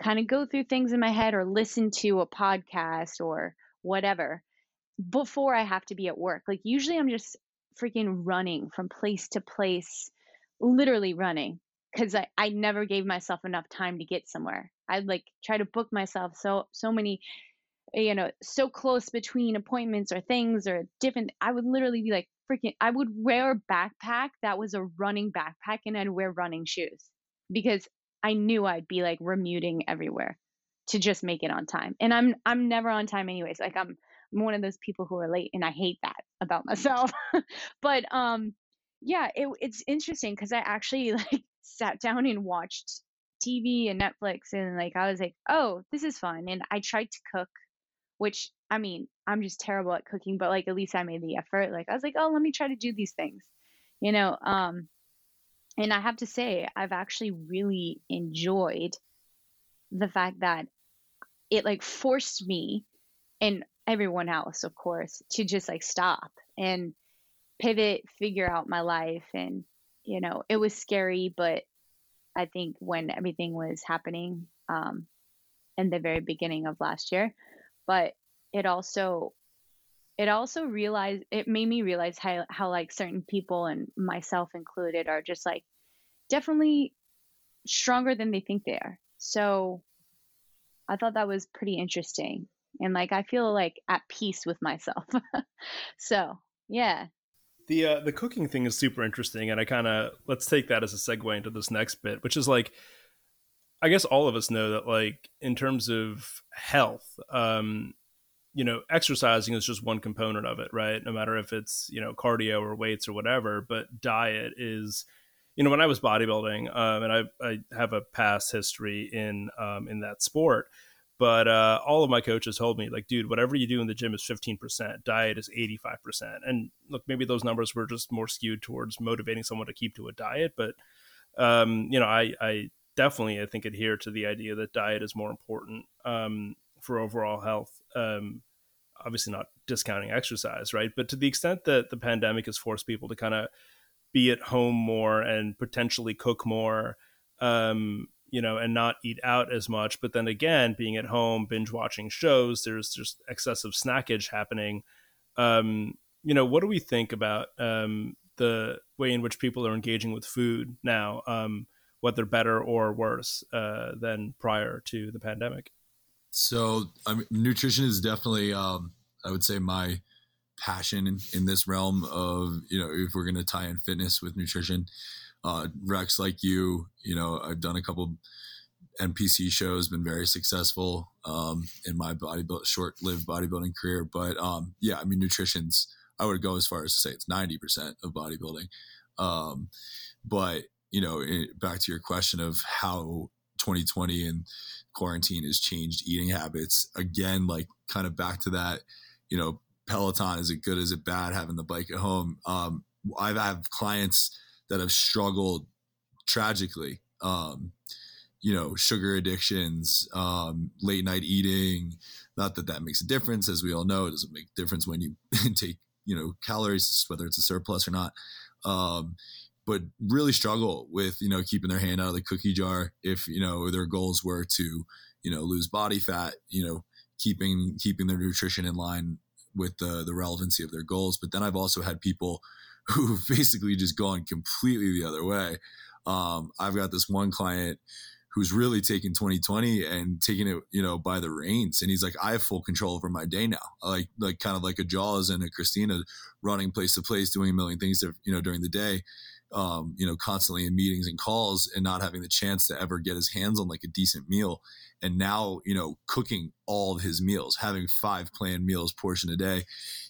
kind of go through things in my head or listen to a podcast or whatever before I have to be at work. Like usually I'm just freaking running from place to place, literally running because I, I never gave myself enough time to get somewhere. I'd like try to book myself so so many you know, so close between appointments or things or different I would literally be like freaking I would wear a backpack that was a running backpack and I'd wear running shoes because I knew I'd be like remuting everywhere to just make it on time. And I'm I'm never on time anyways. Like I'm I'm one of those people who are late and I hate that about myself. but um yeah, it, it's interesting because I actually like sat down and watched TV and Netflix and like I was like, oh, this is fun. And I tried to cook, which I mean, I'm just terrible at cooking, but like at least I made the effort. Like I was like, oh, let me try to do these things, you know. Um, and I have to say, I've actually really enjoyed the fact that it like forced me and everyone else, of course, to just like stop and pivot, figure out my life. And, you know, it was scary, but I think when everything was happening um, in the very beginning of last year, but it also it also realized it made me realize how how like certain people and myself included are just like definitely stronger than they think they are. So I thought that was pretty interesting and like I feel like at peace with myself. so yeah. The uh, the cooking thing is super interesting, and I kind of let's take that as a segue into this next bit, which is like, I guess all of us know that like in terms of health, um, you know, exercising is just one component of it, right? No matter if it's you know cardio or weights or whatever, but diet is you know when i was bodybuilding um, and I, I have a past history in um, in that sport but uh, all of my coaches told me, like, dude, whatever you do in the gym is 15%, diet is 85%. And look, maybe those numbers were just more skewed towards motivating someone to keep to a diet. But, um, you know, I, I definitely, I think, adhere to the idea that diet is more important um, for overall health. Um, obviously, not discounting exercise, right? But to the extent that the pandemic has forced people to kind of be at home more and potentially cook more, um, you know, and not eat out as much. But then again, being at home, binge watching shows, there's just excessive snackage happening. Um, you know, what do we think about um, the way in which people are engaging with food now? Um, whether better or worse uh, than prior to the pandemic? So, I mean, nutrition is definitely, um, I would say, my passion in, in, this realm of, you know, if we're going to tie in fitness with nutrition. Uh, Rex, like you, you know, I've done a couple NPC shows, been very successful um, in my bodybuild, short-lived bodybuilding career. But um, yeah, I mean, nutrition's. I would go as far as to say it's ninety percent of bodybuilding. Um, but you know, back to your question of how 2020 and quarantine has changed eating habits. Again, like kind of back to that, you know, Peloton is it good? Is it bad having the bike at home? Um, I've had clients that have struggled tragically. Um, you know, sugar addictions, um, late night eating. Not that that makes a difference, as we all know, it doesn't make a difference when you take, you know, calories, whether it's a surplus or not. Um, but really struggle with you know keeping their hand out of the cookie jar if you know their goals were to you know lose body fat you know keeping keeping their nutrition in line with the the relevancy of their goals but then i've also had people who've basically just gone completely the other way. Um, i've got this one client who's really taking 2020 and taking it you know by the reins. And he's like i have full control over my day now. Like like kind of like a jaws and a kristina running place to place doing a million things you know during the day um, you know, constantly in meetings and calls and not having the chance to ever get his hands on like a decent meal. And now, you know, cooking all of his meals, having five planned meals portion a day.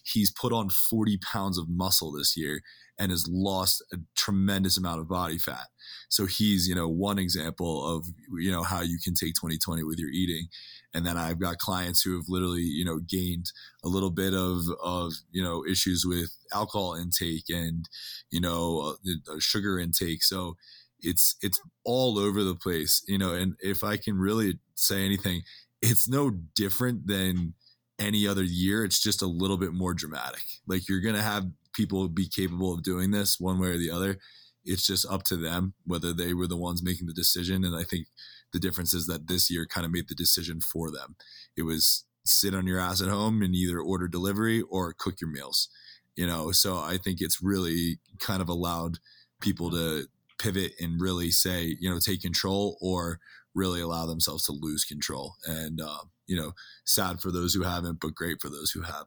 He's put on 40 pounds of muscle this year and has lost a tremendous amount of body fat. So he's, you know, one example of, you know, how you can take 2020 with your eating. And then I've got clients who have literally, you know, gained a little bit of, of, you know, issues with alcohol intake and, you know, uh, sugar intake. So it's, it's all over the place, you know, and if I can really say anything, it's no different than any other year. It's just a little bit more dramatic. Like you're going to have people be capable of doing this one way or the other. It's just up to them whether they were the ones making the decision. And I think the difference is that this year kind of made the decision for them. It was sit on your ass at home and either order delivery or cook your meals. You know, so I think it's really kind of allowed people to pivot and really say, you know, take control or really allow themselves to lose control. And, uh, you know, sad for those who haven't, but great for those who have.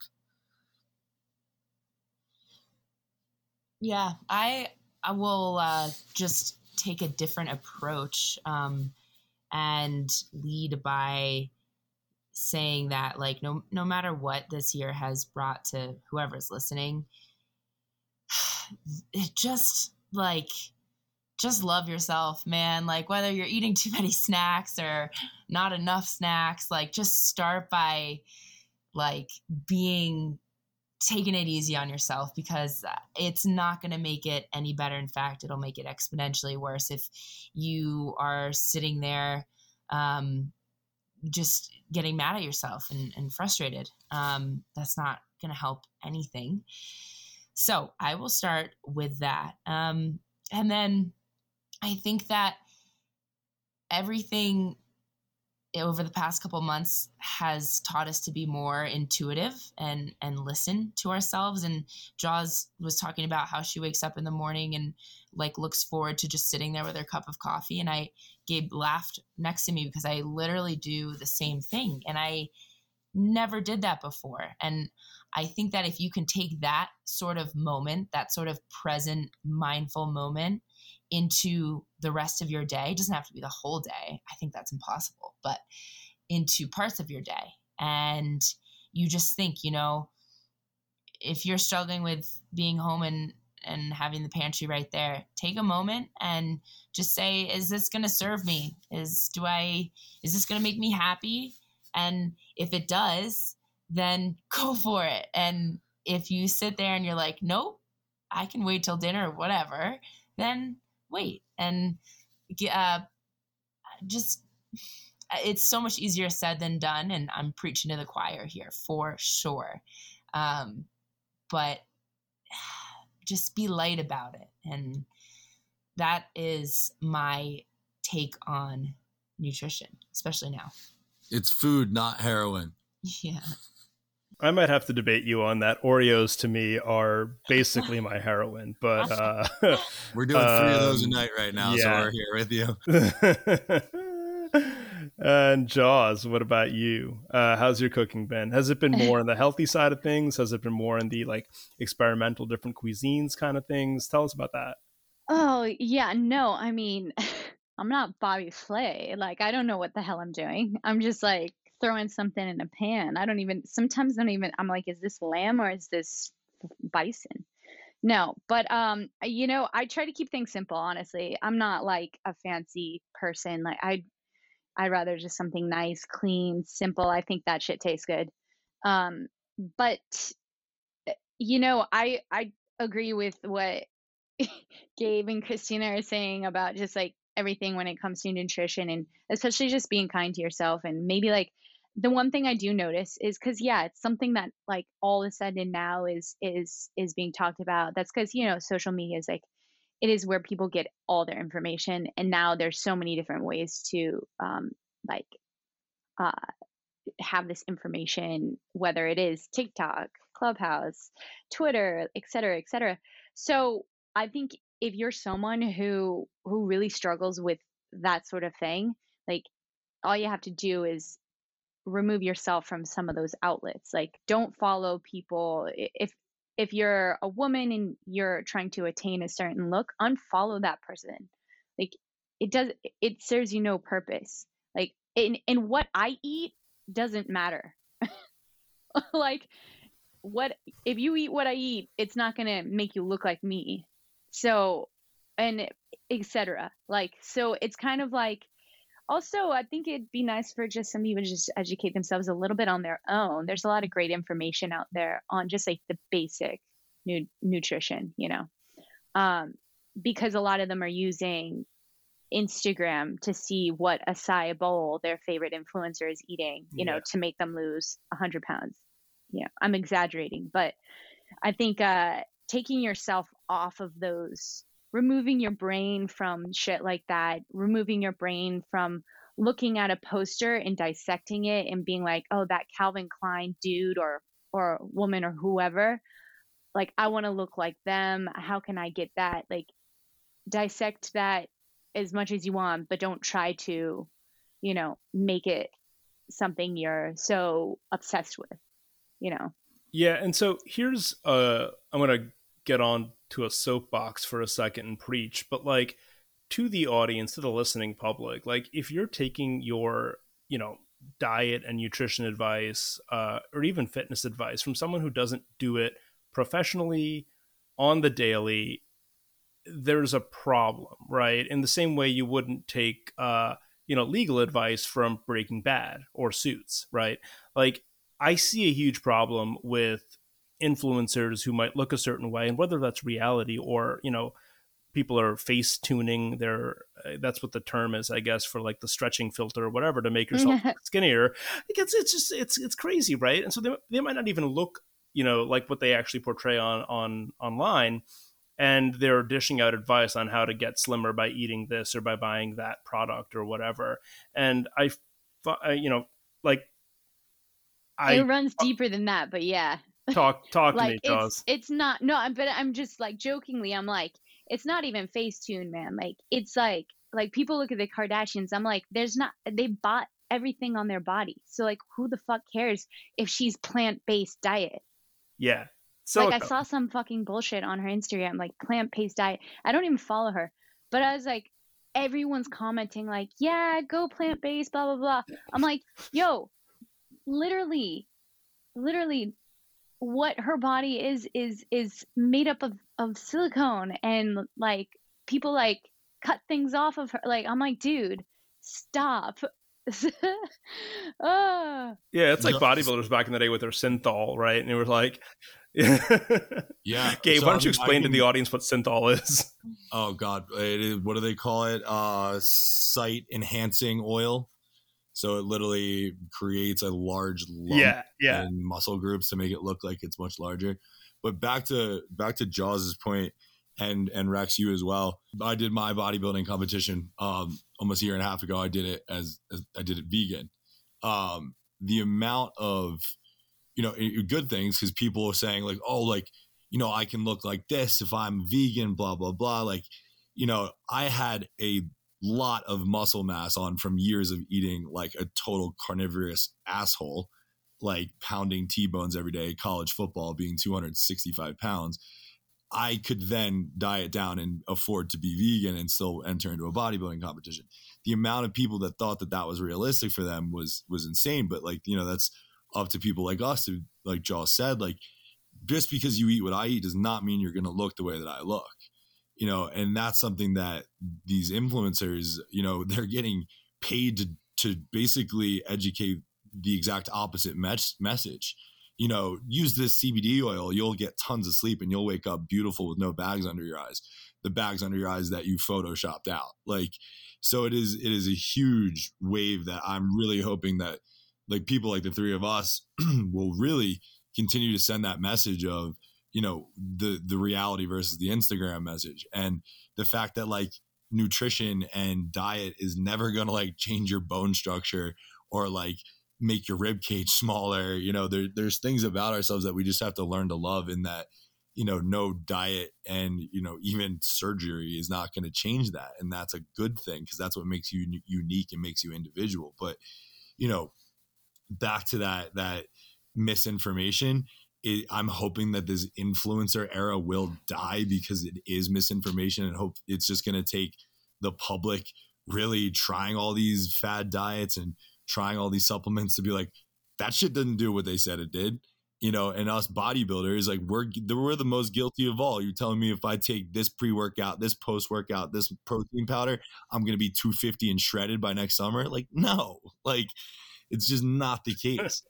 Yeah, I I will uh, just take a different approach um, and lead by saying that like no no matter what this year has brought to whoever's listening, it just like just love yourself, man. Like whether you're eating too many snacks or not enough snacks, like just start by like being taking it easy on yourself because uh, it's not going to make it any better. In fact, it'll make it exponentially worse if you are sitting there um, just getting mad at yourself and, and frustrated. Um, that's not going to help anything. So I will start with that. Um, and then I think that everything over the past couple months has taught us to be more intuitive and and listen to ourselves. And jaws was talking about how she wakes up in the morning and like looks forward to just sitting there with her cup of coffee. And i gabe laughed next to me because i literally do the same thing. And i never did that before. And i think that if you can take that sort of moment that sort of present mindful moment into the rest of your day. It doesn't have to be the whole day. I think that's impossible, but into parts of your day. And you just think, you know, if you're struggling with being home and and having the pantry right there, take a moment and just say, is this going to serve me? Is do I is this going to make me happy? And if it does, then go for it. And if you sit there and you're like, nope, I can wait till dinner or whatever, then wait. And uh, just it's so much easier said than done and i'm preaching to the choir here for sure. Um, but just be light about it. And that is my take on nutrition especially now. It's food not heroin. Yeah I might have to debate you on that. Oreos to me are basically my heroin, but uh, we're doing three um, of those a um, night right now, yeah. so we're here with you. and Jaws, what about you? Uh, how's your cooking been? Has it been more on the healthy side of things? Has it been more in the like experimental, different cuisines kind of things? Tell us about that. Oh yeah, no, I mean. I'm not Bobby Flay. Like, I don't know what the hell I'm doing. I'm just like, throwing something in a pan. I don't even sometimes I don't even I'm like, is this lamb or is this bison? No, but um, you know, I try to keep things simple. Honestly, I'm not like a fancy person. Like I, I'd rather just something nice, clean, simple. I think that shit tastes good. Um, but you know, I I agree with what Gabe and Kristina are saying about just like everything when it comes to nutrition and especially just being kind to yourself and maybe like the one thing I do notice is because yeah, it's something that like all of a sudden now is is is being talked about. That's because you know social media is like it is where people get all their information, and now there's so many different ways to um, like uh, have this information, whether it is TikTok, Clubhouse, Twitter, et cetera, et cetera. So I think if you're someone who who really struggles with that sort of thing, like all you have to do is remove yourself from some of those outlets like don't follow people. If if you're a woman and you're trying to attain a certain look unfollow that person. Like it does it serves you no purpose. Like in in what i eat doesn't matter. Like what if you eat what i eat it's not going to make you look like me. So and etc like so it's kind of like also i think it'd be nice for just some people to just educate themselves a little bit on their own. There's a lot of great information out there on just like the basic nu- nutrition you know? Um, because a lot of them are using instagram to see what acai bowl their favorite influencer is eating you yeah. know to make them lose 100 pounds. Yeah i'm exaggerating but i think uh taking yourself off of those removing your brain from shit like that, removing your brain from looking at a poster and dissecting it and being like, oh, that Calvin Klein dude or or woman or whoever, like I want to look like them. How can I get that? Like dissect that as much as you want, but don't try to, you know, make it something you're so obsessed with, you know. Yeah, and so here's uh I'm going to get on to a soapbox for a second and preach, but like to the audience, to the listening public, like if you're taking your, you know, diet and nutrition advice, uh, or even fitness advice from someone who doesn't do it professionally on the daily, there's a problem, right? In the same way you wouldn't take, uh, you know, legal advice from Breaking Bad or Suits, right? Like, I see a huge problem with influencers who might look a certain way and whether that's reality or you know people are face tuning their uh, that's what the term is i guess for like the stretching filter or whatever to make yourself skinnier it's it's just it's it's crazy right? And so they, they might not even look you know like what they actually portray on on online and they're dishing out advice on how to get slimmer by eating this or by buying that product or whatever. And i you know like I, it runs deeper than that but yeah Talk talk like, to me, Jaws. It's, it's not no, but I'm just like jokingly, I'm like, it's not even Facetune, man. Like it's like like people look at the Kardashians, I'm like, there's not they bought everything on their body. So like who the fuck cares if she's plant based diet? Yeah. So like I uh, saw some fucking bullshit on her Instagram, like plant based diet. I don't even follow her. But I was like, everyone's commenting like, yeah, go plant based, blah blah blah. I'm like, yo, literally, literally what her body is is is made up of of silicone and like people like cut things off of her like i'm like dude stop Ah. Yeah, it's like bodybuilders back in the day with their synthol, right? And it was like, yeah. Gabe, So, why don't you mean, I explain to the audience what synthol is? Oh God, it is, what do they call it? Uh, site enhancing oil. So it literally creates a large lump yeah, yeah. and muscle groups to make it look like it's much larger. But back to back to Jaws's point, and and Rex, you as well. I did my bodybuilding competition um, almost a year and a half ago. I did it as, as I did it vegan. Um, the amount of you know good things because people are saying like, oh, like you know, I can look like this if I'm vegan, blah blah blah. Like, you know, I had a lot of muscle mass on from years of eating like a total carnivorous asshole like pounding T-bones every day, college football being 265 pounds, I could then diet down and afford to be vegan and still enter into a bodybuilding competition. The amount of people that thought that that was realistic for them was was insane. But like you know, that's up to people like us to like Jaw said, like just because you eat what I eat does not mean you're going to look the way that I look. You know, and that's something that these influencers, you know, they're getting paid to to basically educate the exact opposite mes- message. You know, use this CBD oil, you'll get tons of sleep and you'll wake up beautiful with no bags under your eyes. The bags under your eyes that you photoshopped out. Like so it is it is a huge wave that I'm really hoping that like people like the three of us will really continue to send that message of, you know, the the reality versus the Instagram message. And the fact that like nutrition and diet is never going to like change your bone structure or like make your rib cage smaller you know there, there's things about ourselves that we just have to learn to love in that you know no diet and you know even surgery is not going to change that. And that's a good thing because that's what makes you uni- unique and makes you individual. But you know back to that that misinformation it, i'm hoping that this influencer era will die because it is misinformation and hope it's just going to take the public really trying all these fad diets and trying all these supplements to be like that shit didn't do what they said it did you know and us bodybuilders like we're we're the most guilty of all. You're telling me if i take this pre-workout this post-workout this protein powder i'm going to be 250 and shredded by next summer? Like no. Like it's just not the case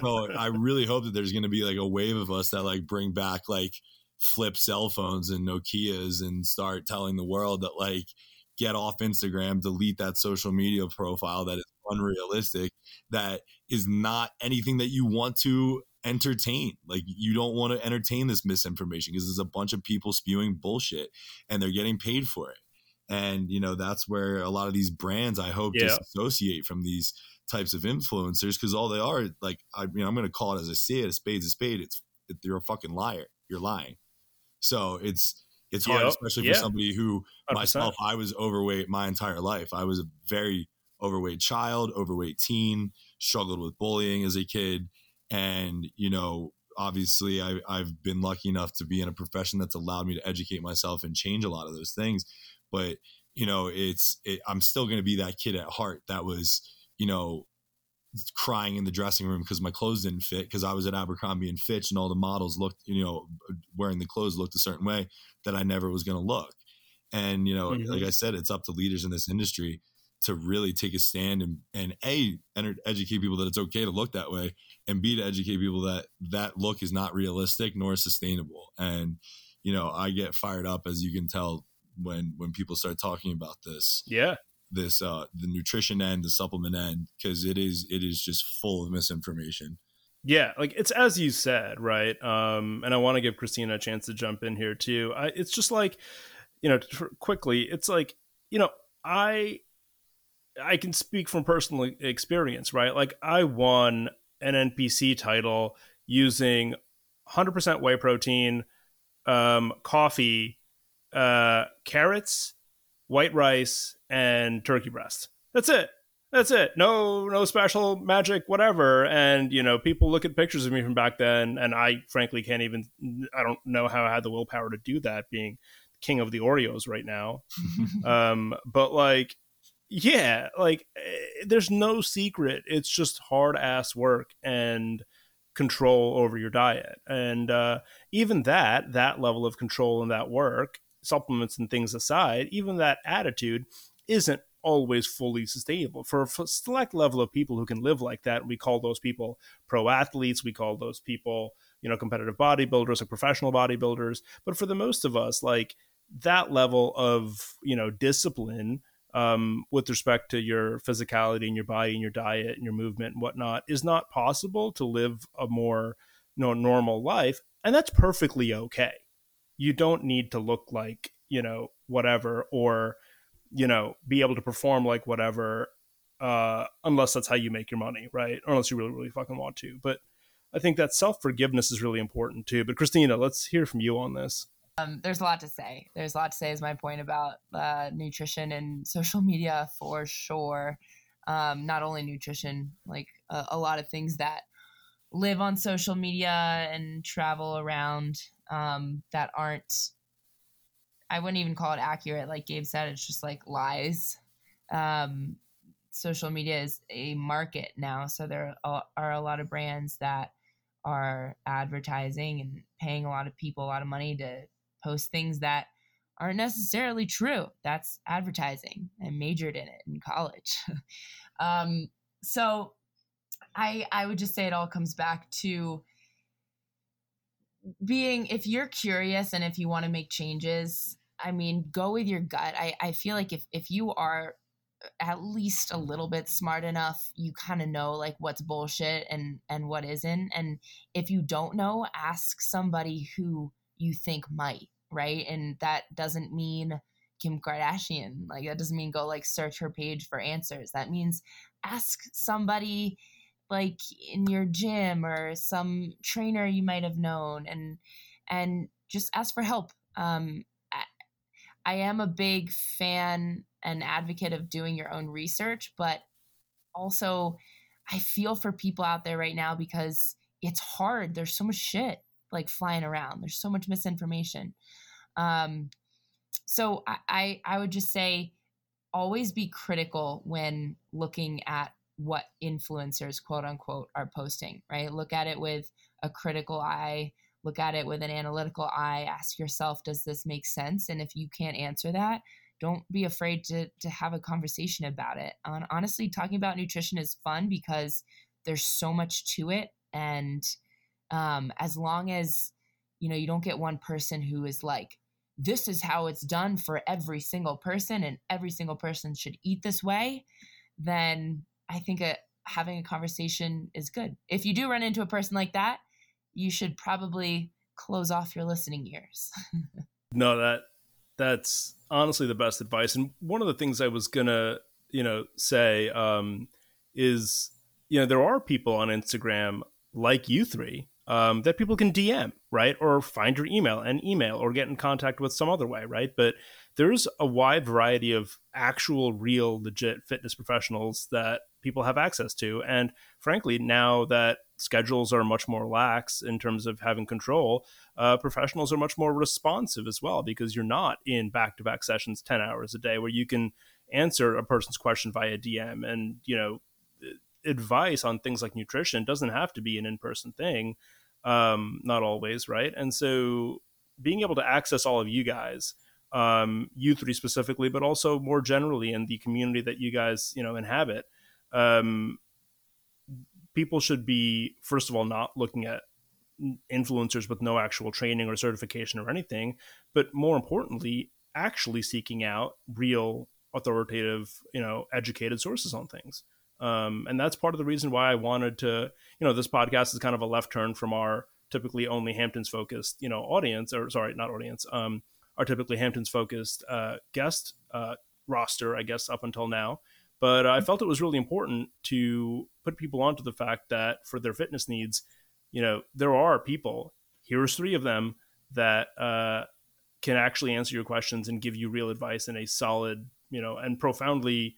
so I really hope that there's going to be like a wave of us that like bring back like flip cell phones and Nokia's and start telling the world that like get off Instagram, delete that social media profile that is unrealistic, that is not anything that you want to entertain. Like you don't want to entertain this misinformation because there's a bunch of people spewing bullshit and they're getting paid for it. And you know that's where a lot of these brands I hope Yeah. disassociate from these types of influencers because all they are like I mean I'm going to call it as I see it a spade's a spade. It's you're a fucking liar. You're lying. So it's it's hard Yep. especially for somebody who 100%. myself I was overweight my entire life. I was a very overweight child overweight teen struggled with bullying as a kid. And you know obviously I, I've been lucky enough to be in a profession that's allowed me to educate myself and change a lot of those things. But you know it's it, i'm still going to be that kid at heart that was you know crying in the dressing room because my clothes didn't fit because i was at abercrombie and fitch and all the models looked you know wearing the clothes looked a certain way that i never was going to look and you know Mhm. like i said it's up to leaders in this industry to really take a stand and and a educate people that it's okay to look that way and b to educate people that that look is not realistic nor sustainable and you know i get fired up as you can tell when when people start talking about this yeah. This uh the nutrition end the supplement end because it is it is just full of misinformation Yeah, like it's as you said, right? Um, and I want to give Kristina a chance to jump in here too. I, it's just like, you know, quickly, it's like, you know, I, I can speak from personal experience, right? Like I won an NPC title using 100% whey protein, um, coffee, uh, carrots, white rice, and turkey breast. That's it. That's it. No, no special magic, whatever. And you know, people look at pictures of me from back then, and I frankly can't even. I don't know how I had the willpower to do that, being king of the Oreos right now. um, but like, yeah, like eh, there's no secret. It's just hard ass work and control over your diet, and uh, even that, that level of control and that work, supplements and things aside, even that attitude isn't always fully sustainable. For a select level of people who can live like that we call those people pro athletes we call those people you know competitive bodybuilders or professional bodybuilders. But for the most of us like that level of you know discipline um, with respect to your physicality and your body and your diet and your movement and whatnot is not possible to live a more you know, normal life and that's perfectly okay. You don't need to look like you know whatever or you know be able to perform like whatever uh unless that's how you make your money right? Or unless you really really fucking want to. But i think that self-forgiveness is really important too. But kristina let's hear from you on this. Um, there's a lot to say. There's a lot to say is my point about uh, nutrition and social media for sure. Um, not only nutrition like a, a lot of things that live on social media and travel around um, that aren't I wouldn't even call it accurate. Like Gabe said, it's just like lies. Um, social media is a market now, so there are a lot of brands that are advertising and paying a lot of people a lot of money to post things that aren't necessarily true. That's advertising. I majored in it in college. um, so I I would just say it all comes back to being if you're curious and if you want to make changes i mean go with your gut. I, I feel like if, if you are uh, at least a little bit smart enough you kind of know like what's bullshit and and what isn't. And if you don't know ask somebody who you think might right? And that doesn't mean kim kardashian. Like that doesn't mean go like search her page for answers. That means ask somebody like in your gym or some trainer you might have known and and just ask for help. Um, I, I am a big fan and advocate of doing your own research but also i feel for people out there right now because it's hard. There's so much shit like flying around. There's so much misinformation. Um, so I, I i would just say always be critical when looking at what influencers quote unquote are posting right? Look at it with a critical eye look at it with an analytical eye ask yourself does this make sense? And if you can't answer that don't be afraid to to have a conversation about it. And honestly talking about nutrition is fun because there's so much to it. And um, as long as you know you don't get one person who is like this is how it's done for every single person and every single person should eat this way then I think a, having a conversation is good. If you do run into a person like that, you should probably close off your listening ears. no, that that's honestly the best advice. And one of the things I was gonna, you know, say um, is, you know, there are people on Instagram like you three um, that people can DM, right, or find your email and email, or get in contact with some other way, right. But there's a wide variety of actual, real, legit fitness professionals that people have access to. And frankly, now that schedules are much more lax in terms of having control, uh, professionals are much more responsive as well because you're not in back to back sessions 10 hours a day where you can answer a person's question via DM. And, you know, advice on things like nutrition doesn't have to be an in person thing, um, not always, right? And so being able to access all of you guys um, you three specifically, but also more generally in the community that you guys you know inhabit. Um, people should be first of all not looking at influencers with no actual training or certification or anything, but more importantly, actually seeking out real authoritative, you know, educated sources on things. Um, and that's part of the reason why I wanted to, you know, this podcast is kind of a left turn from our typically only Hamptons focused, you know, audience or sorry, not audience, um, are typically Hamptons focused uh, guest uh, roster, I guess, up until now. But I felt it was really important to put people onto the fact that for their fitness needs, you know, there are people, here's three of them, that uh, can actually answer your questions and give you real advice in a solid, you know, and profoundly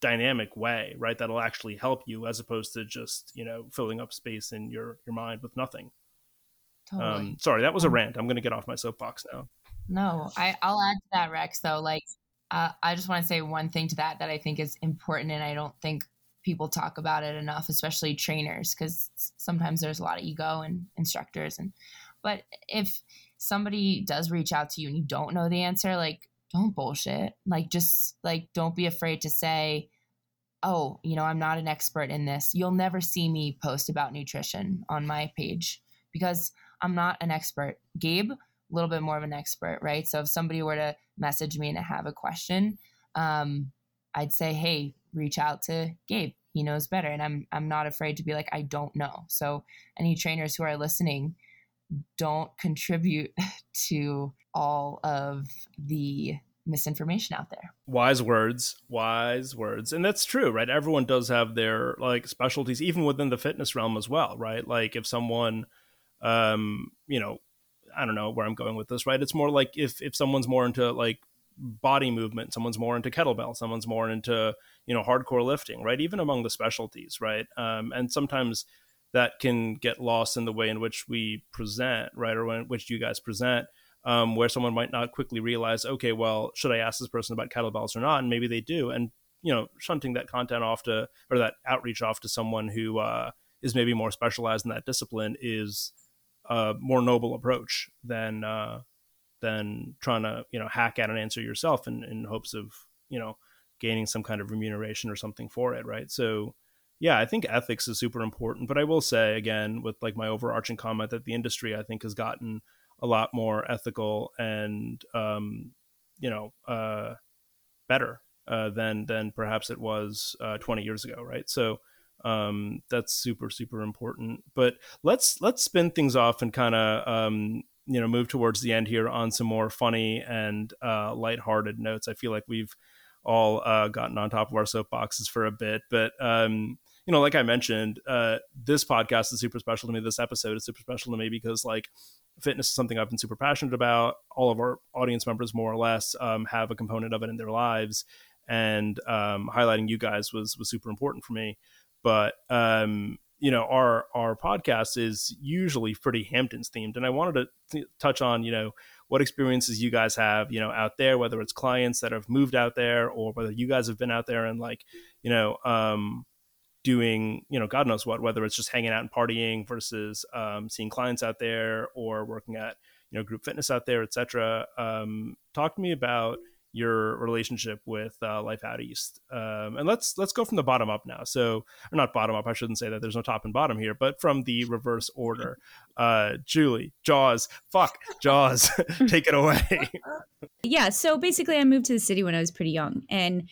dynamic way, right? That'll actually help you as opposed to just, you know, filling up space in your, your mind with nothing. Totally. Um, sorry, that was a um, rant. I'm going to get off my soapbox now. No, I, I'll add to that, Rex, though. Like, uh, I just want to say one thing to that that I think is important, and I don't think people talk about it enough, especially trainers, because sometimes there's a lot of ego and instructors. And but if somebody does reach out to you and you don't know the answer, like don't bullshit. Like, just like, don't be afraid to say, oh, you know, I'm not an expert in this. You'll never see me post about nutrition on my page because I'm not an expert. Gabe, a little bit more of an expert, right? So if somebody were to message me and have a question, um, I'd say, hey, reach out to Gabe. He knows better. And I'm I'm not afraid to be like, I don't know. So any trainers who are listening, don't contribute to all of the misinformation out there. Wise words, wise words. And that's true, right? Everyone does have their like specialties, even within the fitness realm as well, right? Like if someone um, you know, I don't know where I'm going with this, right? It's more like if if someone's more into like body movement, someone's more into kettlebell, someone's more into you know hardcore lifting, right? Even among the specialties, right? Um, and sometimes that can get lost in the way in which we present, right, or in which you guys present. Um, where someone might not quickly realize, okay, well, should I ask this person about kettlebells or not? And maybe they do, and you know, shunting that content off to or that outreach off to someone who uh, is maybe more specialized in that discipline is a more noble approach than uh, than trying to you know hack at an answer yourself in, in hopes of you know gaining some kind of remuneration or something for it right? So yeah i think ethics is super important but i will say again with like my overarching comment that the industry i think has gotten a lot more ethical and um, you know uh, better uh, than than perhaps it was uh, 20 years ago right? So um, that's super super important. But let's let's spin things off and kind of um, you know move towards the end here on some more funny and uh, lighthearted notes. I feel like we've all uh, gotten on top of our soapboxes for a bit. But um, you know like i mentioned uh, this podcast is super special to me. This episode is super special to me because like fitness is something i've been super passionate about. All of our audience members more or less um, have a component of it in their lives. And um, highlighting you guys was was super important for me but um, you know our our podcast is usually pretty Hamptons themed, and I wanted to th- touch on you know what experiences you guys have you know out there, whether it's clients that have moved out there or whether you guys have been out there and like you know um, doing you know God knows what, whether it's just hanging out and partying versus um, seeing clients out there or working at you know group fitness out there, etc. Um, talk to me about your relationship with uh, life out east. Um, and let's let's go from the bottom up now. So or not bottom up i shouldn't say that. There's no top and bottom here but from the reverse order. Uh, julie jaws fuck jaws take it away. Yeah so basically i moved to the city when i was pretty young and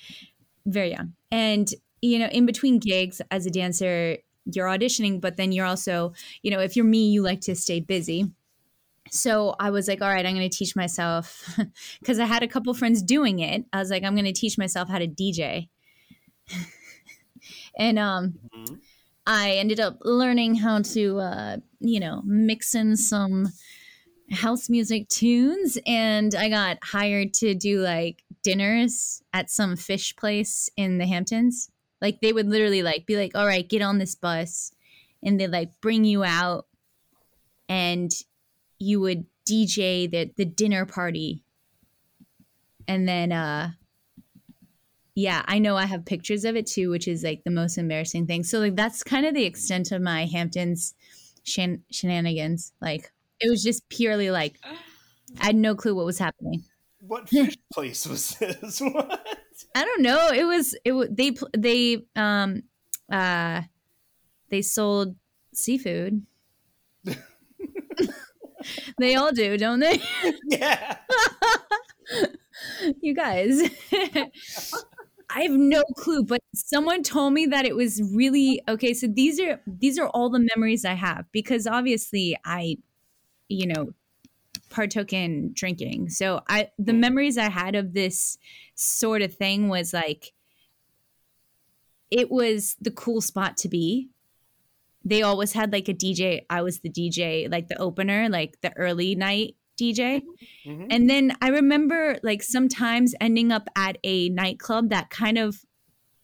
very young. And you know in between gigs as a dancer you're auditioning but then you're also you know if you're me you like to stay busy so I was like, all right, I'm going to teach myself because I had a couple friends doing it. I was like, I'm going to teach myself how to DJ. and um, mm-hmm. I ended up learning how to, uh, you know, mix in some house music tunes. And I got hired to do like dinners at some fish place in the Hamptons. Like they would literally like be like, all right, get on this bus. And they like bring you out and you would DJ the the dinner party. And then uh yeah, I know I have pictures of it too, which is like the most embarrassing thing. So like that's kind of the extent of my Hamptons shen- shenanigans. Like it was just purely like I had no clue what was happening. What fish place was this? what? I don't know. It was it was they they um uh they sold seafood. they all do, don't they? Yeah. you guys. I have no clue, but someone told me that it was really okay. So these are these are all the memories I have because obviously I, you know, partook in drinking. So I the hmm. memories I had of this sort of thing was like it was the cool spot to be they always had like a DJ. I was the DJ, like the opener, like the early night DJ. Mm-hmm. And then I remember like sometimes ending up at a nightclub that kind of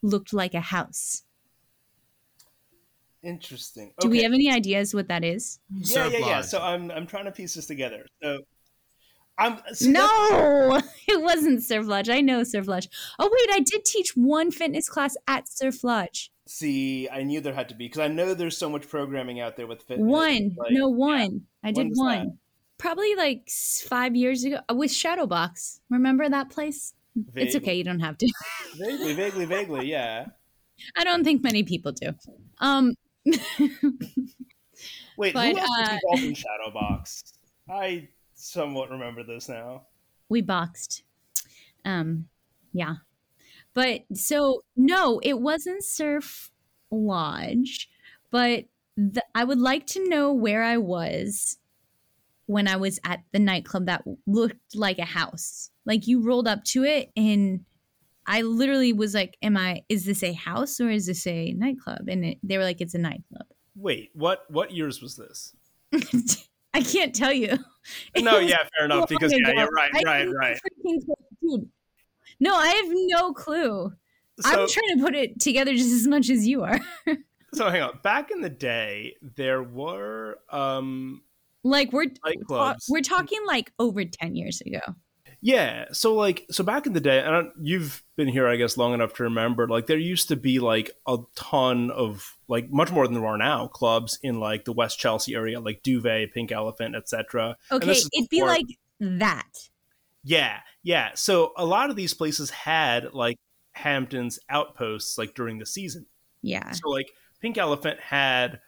looked like a house. Interesting. Okay. Do we have any ideas what that is? Yeah, yeah, yeah. So I'm I'm trying to piece this together. So I'm no, it wasn't Surf Lodge. I know Surf Lodge. Oh wait, I did teach one fitness class at Surf Lodge. See, I knew there had to be because I know there's so much programming out there with fitness. One, like, no one. Yeah. I did one. probably like five years ago with Shadowbox. Remember that place? It's okay. You don't have to. Vaguely, vaguely, vaguely. Yeah. I don't think many people do. Um, Wait, But, who else was uh, involved in Shadowbox? I somewhat remember this now. we boxed. Um, yeah. But so no, it wasn't Surf Lodge, but the, I would like to know where I was when I was at the nightclub that looked like a house. Like you rolled up to it and I literally was like, "Am I? Is this a house or is this a nightclub?" And it, they were like, "It's a nightclub." Wait, what what years was this? I can't tell you. No, yeah, fair enough. Oh because yeah, you're right, I right, right. freaking. Dude. No, I have no clue. I'm trying to put it together just as much as you are. so hang on. Back in the day, there were um like we're nightclubs. we're talking like over 10 years ago. Yeah. So like so back in the day, and you've been here, I guess, long enough to remember. Like there used to be like a ton of like much more than there are now clubs in like the West Chelsea area, like Duvet, Pink Elephant, etc. Okay, it'd be like that. Yeah, yeah. So a lot of these places had like Hamptons outposts like during the season. Yeah. So like Pink Elephant had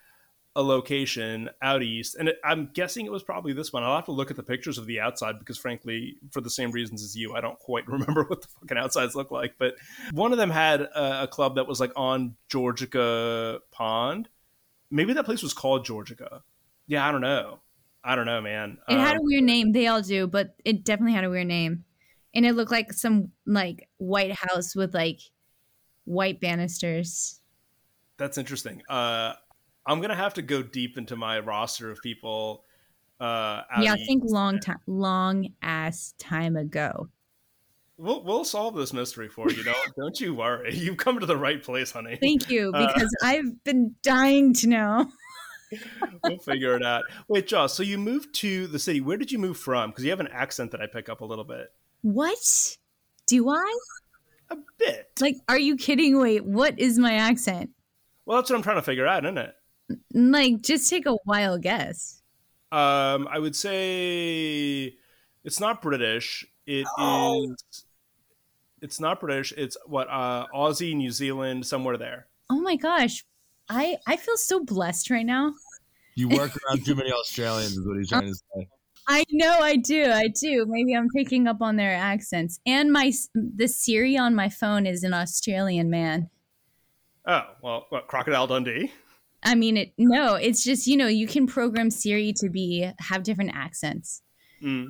a location out east, and it, I'm guessing it was probably this one. I'll have to look at the pictures of the outside because, frankly, for the same reasons as you, I don't quite remember what the fucking outsides look like. But one of them had a, a club that was like on Georgica Pond. Maybe that place was called Georgica. Yeah, I don't know. I don't know, man. It had Um, a weird name. They all do, but it definitely had a weird name. And it looked like some like white house with like white banisters. That's interesting. Uh, I'm gonna have to go deep into my roster of people. Uh, yeah, I think long time long ass time ago. We'll we'll solve this mystery for you. Don't don't you worry. You've come to the right place, honey. Thank you, Uh, because I've been dying to know. We'll figure it out. Wait, Jaws. So you moved to the city. Where did you move from? Because you have an accent that I pick up a little bit. What? Do I? A bit. Like, are you kidding? Wait, what is my accent? Well, that's what I'm trying to figure out, isn't it? Like, just take a wild guess. Um, I would say it's not British. It is. It's not British. It's what uh, Aussie, New Zealand, somewhere there. Oh my gosh. I I feel so blessed right now. You work around too many Australians, is what he's trying to say. I know I do. I do. Maybe I'm picking up on their accents. And my the Siri on my phone is an Australian man. Oh well, what Crocodile Dundee? I mean it no, it's just, you know, you can program Siri to be have different accents. Mm.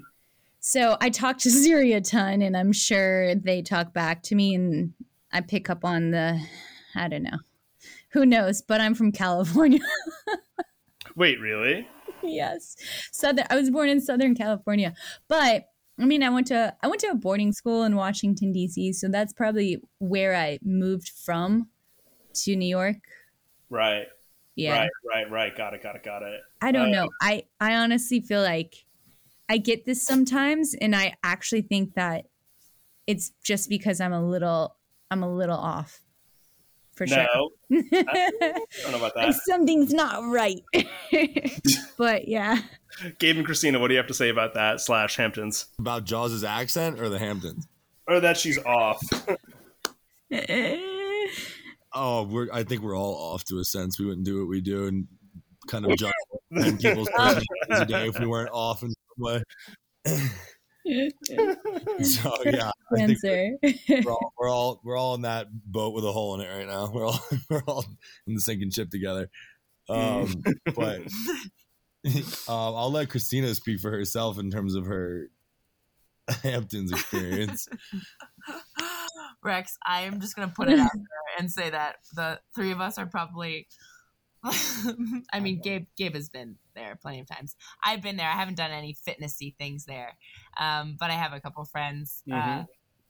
So I talk to Siri a ton and I'm sure they talk back to me and I pick up on the I don't know. Who knows, but I'm from California. Wait, really? yes. Southern I was born in Southern California. But I mean I went to I went to a boarding school in Washington DC, so that's probably where I moved from to New York. Right. Yeah. Right. Right. Right. Got it. Got it. Got it. I don't Uh, know. I I honestly feel like I get this sometimes and I actually think that it's just because I'm a little I'm a little off. For No, sure. I don't know about that. Something's not right. but yeah. Gabe and Kristina, what do you have to say about that? Slash Hamptons, About Jaws' accent or the Hamptons? or that she's off. Oh, we're. I think we're all off to a sense. We wouldn't do what we do and kind of judge ten people's personalities a day if we weren't off in some way. So yeah, I think Answer. we're all, we're all we're all in that boat with a hole in it right now. We're all we're all in the sinking ship together. Um, but um, I'll let Kristina speak for herself in terms of her Hamptons experience. Rex, I am just gonna put it out there and say that the three of us are probably. I mean, Gabe Gabe has been there plenty of times. I've been there. I haven't done any fitnessy things there, um, but I have a couple friends uh, Mhm.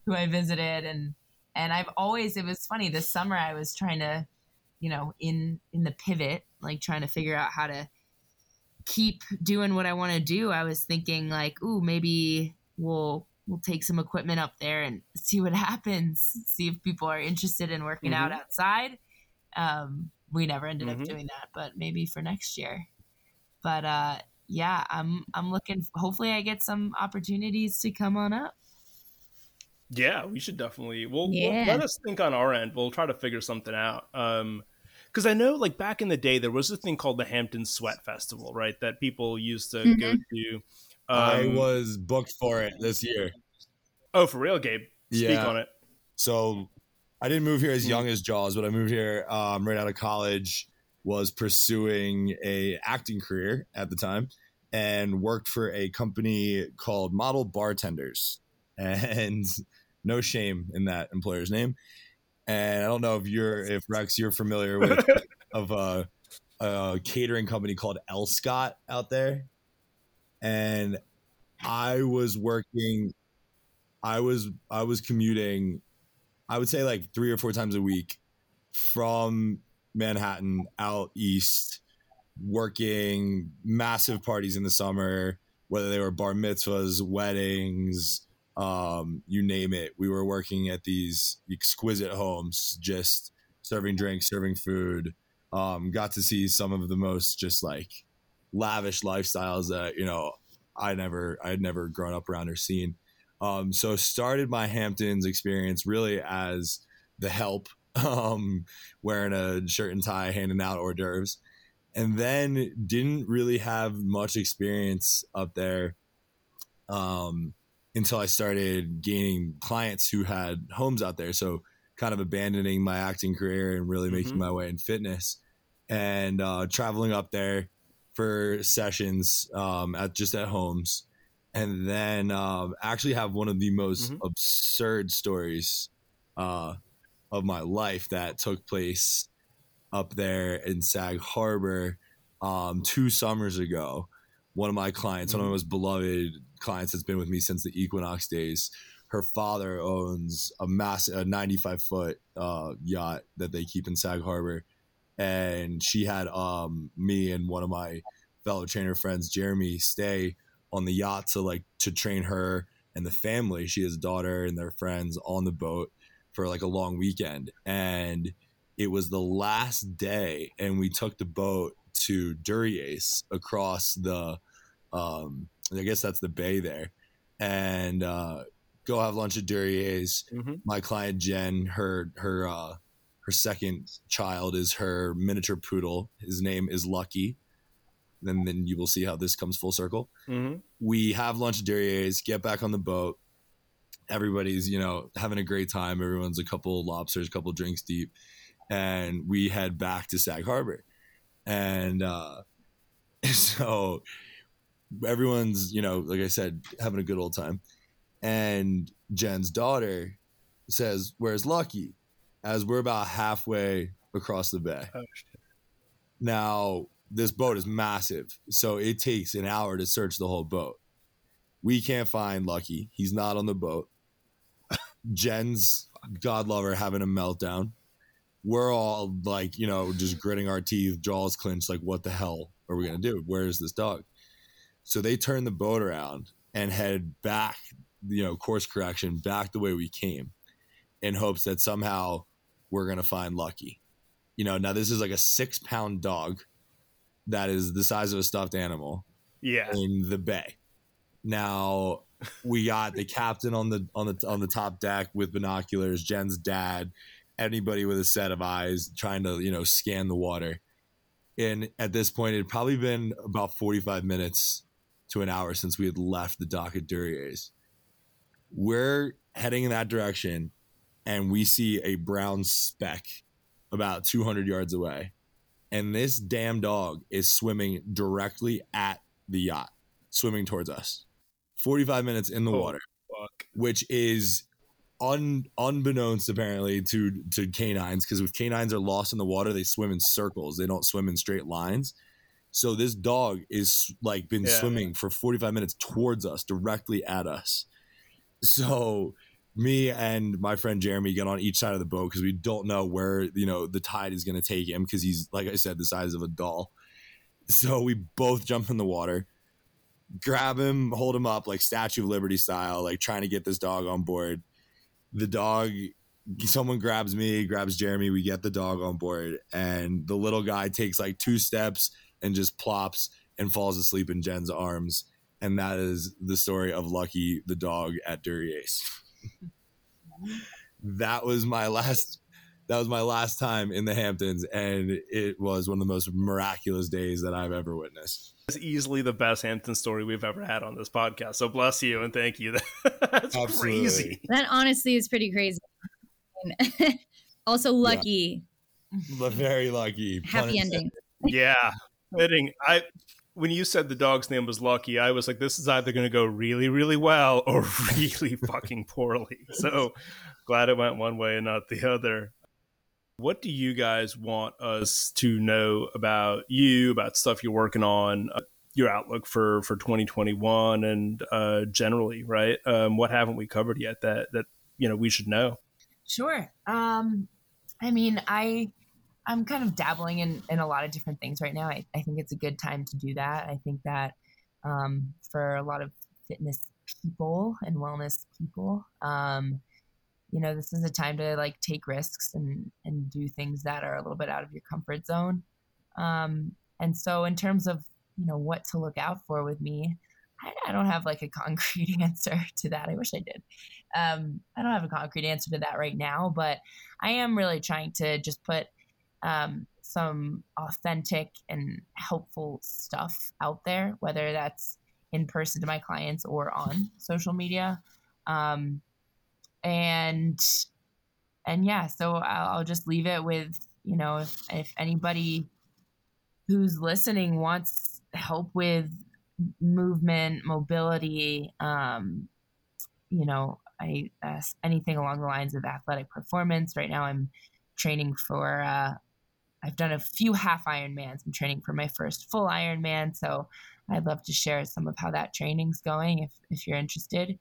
who I visited, and and I've always. It was funny this summer. I was trying to, you know, in in the pivot, like trying to figure out how to keep doing what I want to do. I was thinking like, ooh, maybe we'll we'll take some equipment up there and see what happens. See if people are interested in working out outside. Um, we never ended Mhm. up doing that, but maybe for next year. But uh, yeah, I'm I'm looking. Hopefully, I get some opportunities to come on up. Yeah, we should definitely. We'll, Yeah. we'll let us think on our end. We'll try to figure something out. Um, because I know, like back in the day, there was a thing called the Hampton Sweat Festival, right? That people used to go to. I Um, was booked for it this year. Oh, for real, Gabe. Speak Yeah. on it. So I didn't move here as Mhm. young as Jaws, but I moved here um, right out of college. Was pursuing a acting career at the time, and worked for a company called Model Bartenders. And no shame in that employer's name. And I don't know if you're if Rex you're familiar with of a, a catering company called El Scott out there. And I was working I was I was commuting I would say like 3 or 4 times a week from Manhattan out east working massive parties in the summer whether they were bar mitzvahs, weddings, um, you name it. We were working at these exquisite homes, just serving drinks, serving food. Um, got to see some of the most just like lavish lifestyles that you know I never I had never grown up around or seen. Um, so started my Hamptons experience really as the help, um, wearing a shirt and tie, handing out hors d'oeuvres, and then didn't really have much experience up there um, until I started gaining clients who had homes out there. So kind of abandoning my acting career and really making Mhm. my way in fitness and uh, traveling up there for sessions um, at just at homes. And then um, actually have one of the most Mhm. absurd stories uh, of my life that took place up there in Sag Harbor um, two summers ago. One of my clients, one of my most beloved clients, that's been with me since the Equinox days. Her father owns a massive, a 95 foot uh, yacht that they keep in Sag Harbor, and she had um, me and one of my fellow trainer friends, Jeremy, stay on the yacht to like to train her and the family. She has a daughter and their friends on the boat for like a long weekend, and it was the last day, and we took the boat to Duryea's across the, um, I guess that's the bay there, and uh, go have lunch at Duryea's. Mhm. My client Jen, her her uh, her second child is her miniature poodle. His name is Lucky. And then you will see how this comes full circle hmm we have lunch at Duryea's, get back on the boat. Everybody's, you know, having a great time. Everyone's a couple lobsters, a couple drinks deep. And we head back to Sag Harbor. And uh, so everyone's, you know, like I said, having a good old time. And Jen's daughter says, Where's Lucky? As we're about halfway across the bay. Oh. Now, this boat is massive, so it takes an hour to search the whole boat. We can't find Lucky. He's not on the boat. Jen's God lover having a meltdown. We're all like, you know, just gritting our teeth, jaws clenched, like, what the hell are we gonna do? Where is this dog? So they turn the boat around and head back, you know, course correction, back the way we came, in hopes that somehow we're gonna find Lucky. You know, now this is like a six pound dog that is the size of a stuffed animal Yeah. in the bay. Now we got the captain on the on the on the top deck with binoculars, Jen's dad, anybody with a set of eyes trying to, you know, scan the water. And at this point it had probably been about 45 minutes to an hour since we had left the dock at Duryea's. We're heading in that direction and we see a brown speck about 200 yards away. And this damn dog is swimming directly at the yacht, swimming towards us. 45 minutes in the Oh. water, Fuck. which is un, unbeknownst apparently to to canines because if canines are lost in the water, they swim in circles. They don't swim in straight lines. So this dog is like been Yeah. swimming for 45 minutes towards us, directly at us. So me and my friend Jeremy get on each side of the boat because we don't know where you know the tide is going to take him because he's like I said the size of a doll. So we both jump in the water, grab him, hold him up like Statue of Liberty style, like trying to get this dog on board. The dog, someone grabs me, grabs Jeremy. We get the dog on board, and the little guy takes like two steps and just plops and falls asleep in Jen's arms. And that is the story of Lucky the dog at Ace. that was my last that was my last time in the Hamptons, and it was one of the most miraculous days that I've ever witnessed. It's easily the best Hampton story we've ever had on this podcast. So bless you and thank you. That's Absolutely. crazy. That honestly is pretty crazy. also lucky. Yeah. Very lucky. Happy ending. Yeah. Fitting. I when you said the dog's name was Lucky, I was like, this is either going to go really, really well or really fucking poorly. So glad it went one way and not the other. What do you guys want us to know about you, about stuff you're working on, uh, your outlook for for 2021, and uh, generally, right? Um, what haven't we covered yet that that you know we should know? Sure. Um, I mean, I I'm kind of dabbling in in a lot of different things right now. I, I think it's a good time to do that. I think that um, for a lot of fitness people and wellness people, um, you know this is a time to like take risks and and do things that are a little bit out of your comfort zone. Um, and so in terms of you know what to look out for with me I, I don't have like a concrete answer to that. I wish i did. Um, i don't have a concrete answer to that right now but i am really trying to just put um, some authentic and helpful stuff out there whether that's in person to my clients or on social media. Um, and and yeah so I'll, I'll just leave it with you know if, if anybody who's listening wants help with movement mobility um you know i uh, anything along the lines of athletic performance right now i'm training for uh i've done a few half ironmans. I'm training for my first full ironman so i'd love to share some of how that training's going if if you're interested.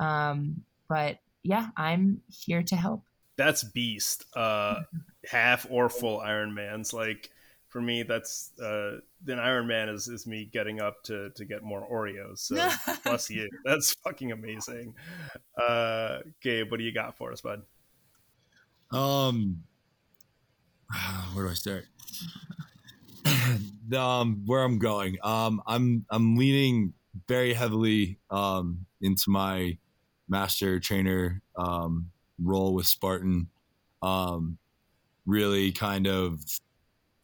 Um but yeah, I'm here to help. That's beast. Uh, half or full Iron Man's Like for me, that's uh, an Ironman is is me getting up to to get more Oreos. So bless you. That's fucking amazing. Uh, Gabe, what do you got for us, bud? Um, where do I start? um, where I'm going. Um, I'm I'm leaning very heavily um into my master trainer um, role with Spartan, um, really kind of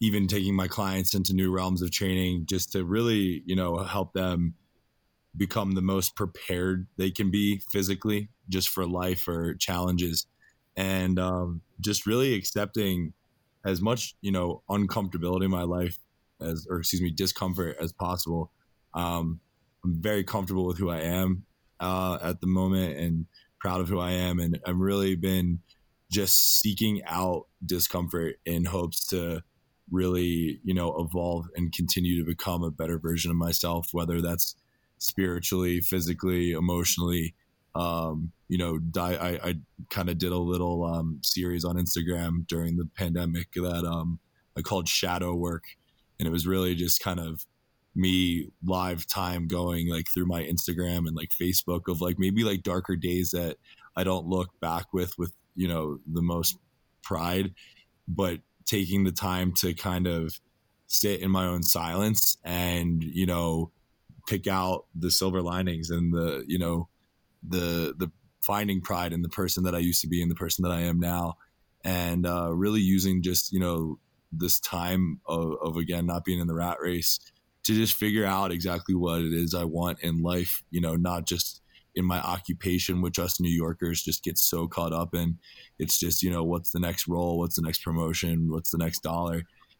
even taking my clients into new realms of training just to really, you know, help them become the most prepared they can be physically just for life or challenges. And um, just really accepting as much you know uncomfortability in my life as or excuse me discomfort as possible. Um, i'm very comfortable with who i am uh, at the moment and proud of who I am. And I've really been just seeking out discomfort in hopes to really, you know, evolve and continue to become a better version of myself, whether that's spiritually, physically, emotionally. Um, you know, I, I, I kind of did a little um, series on Instagram during the pandemic that um, I called Shadow Work. And it was really just kind of me live time going like through my Instagram and like Facebook of like maybe like darker days that I don't look back with with you know the most pride, but taking the time to kind of sit in my own silence and you know pick out the silver linings and the you know the the finding pride in the person that I used to be and the person that I am now. And uh, really using just you know this time of, of again not being in the rat race to just figure out exactly what it is I want in life, you know, not just in my occupation, which us New Yorkers just get so caught up in. It's just, you know, what's the next role? What's the next promotion? What's the next dollar?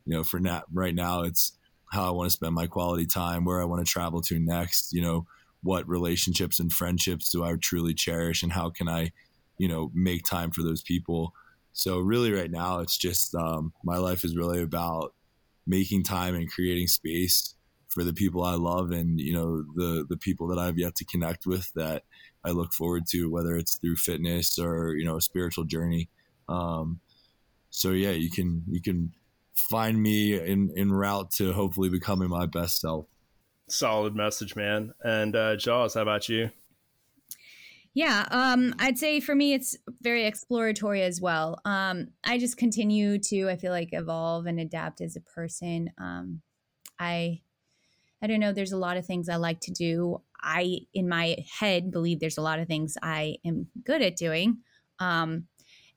You know, for now, right now, it's how I want to spend my quality time, where I want to travel to next, you know, what relationships and friendships do I truly cherish and how can I, you know, make time for those people. So really right now, it's just, um, my life is really about making time and creating space for the people I love and you know the the people that I've yet to connect with that I look forward to whether it's through fitness or you know a spiritual journey um, so yeah you can you can find me in in route to hopefully becoming my best self solid message man and uh, Jaws how about you yeah, um, I'd say for me, it's very exploratory as well. Um, I just continue to, I feel like, evolve and adapt as a person. Um, I I don't know. There's a lot of things I like to do. I, in my head, believe there's a lot of things I am good at doing. Um,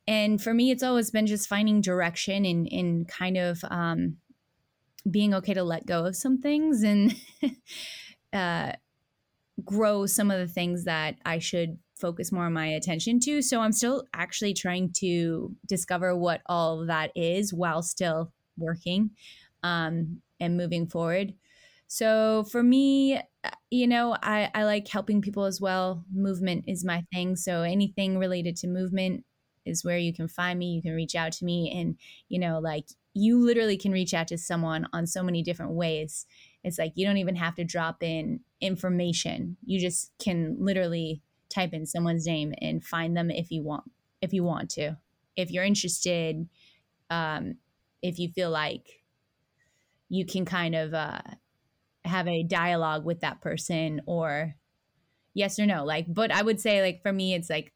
and for me, it's always been just finding direction and, and kind of um, being okay to let go of some things and uh, grow some of the things that I should focus more of my attention to. So I'm still actually trying to discover what all that is while still working um, and moving forward. So for me, uh, you know, I, I like helping people as well. Movement is my thing. So anything related to movement is where you can find me. You can reach out to me. And, you know, like you literally can reach out to someone on so many different ways. It's like you don't even have to drop in information. You just can literally type in someone's name and find them if you want if you want to. If you're interested, um, if you feel like you can kind of uh, have a dialogue with that person or yes or no like but i would say like for me it's like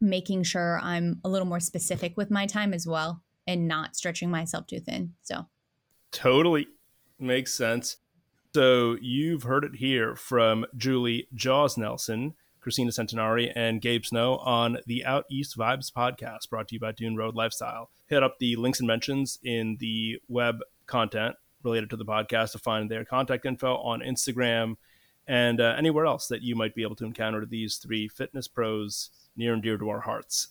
making sure i'm a little more specific with my time as well and not stretching myself too thin so. Totally makes sense. So you've heard it here from julie jaws nelson kristina centenari and gabe snow on the out east vibes podcast brought to you by dune road lifestyle. Hit up the links and mentions in the web content related to the podcast to find their contact info on Instagram and uh, anywhere else that you might be able to encounter these three fitness pros near and dear to our hearts.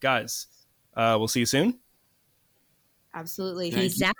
Guys, uh, we'll see you soon. Absolutely. Peace out.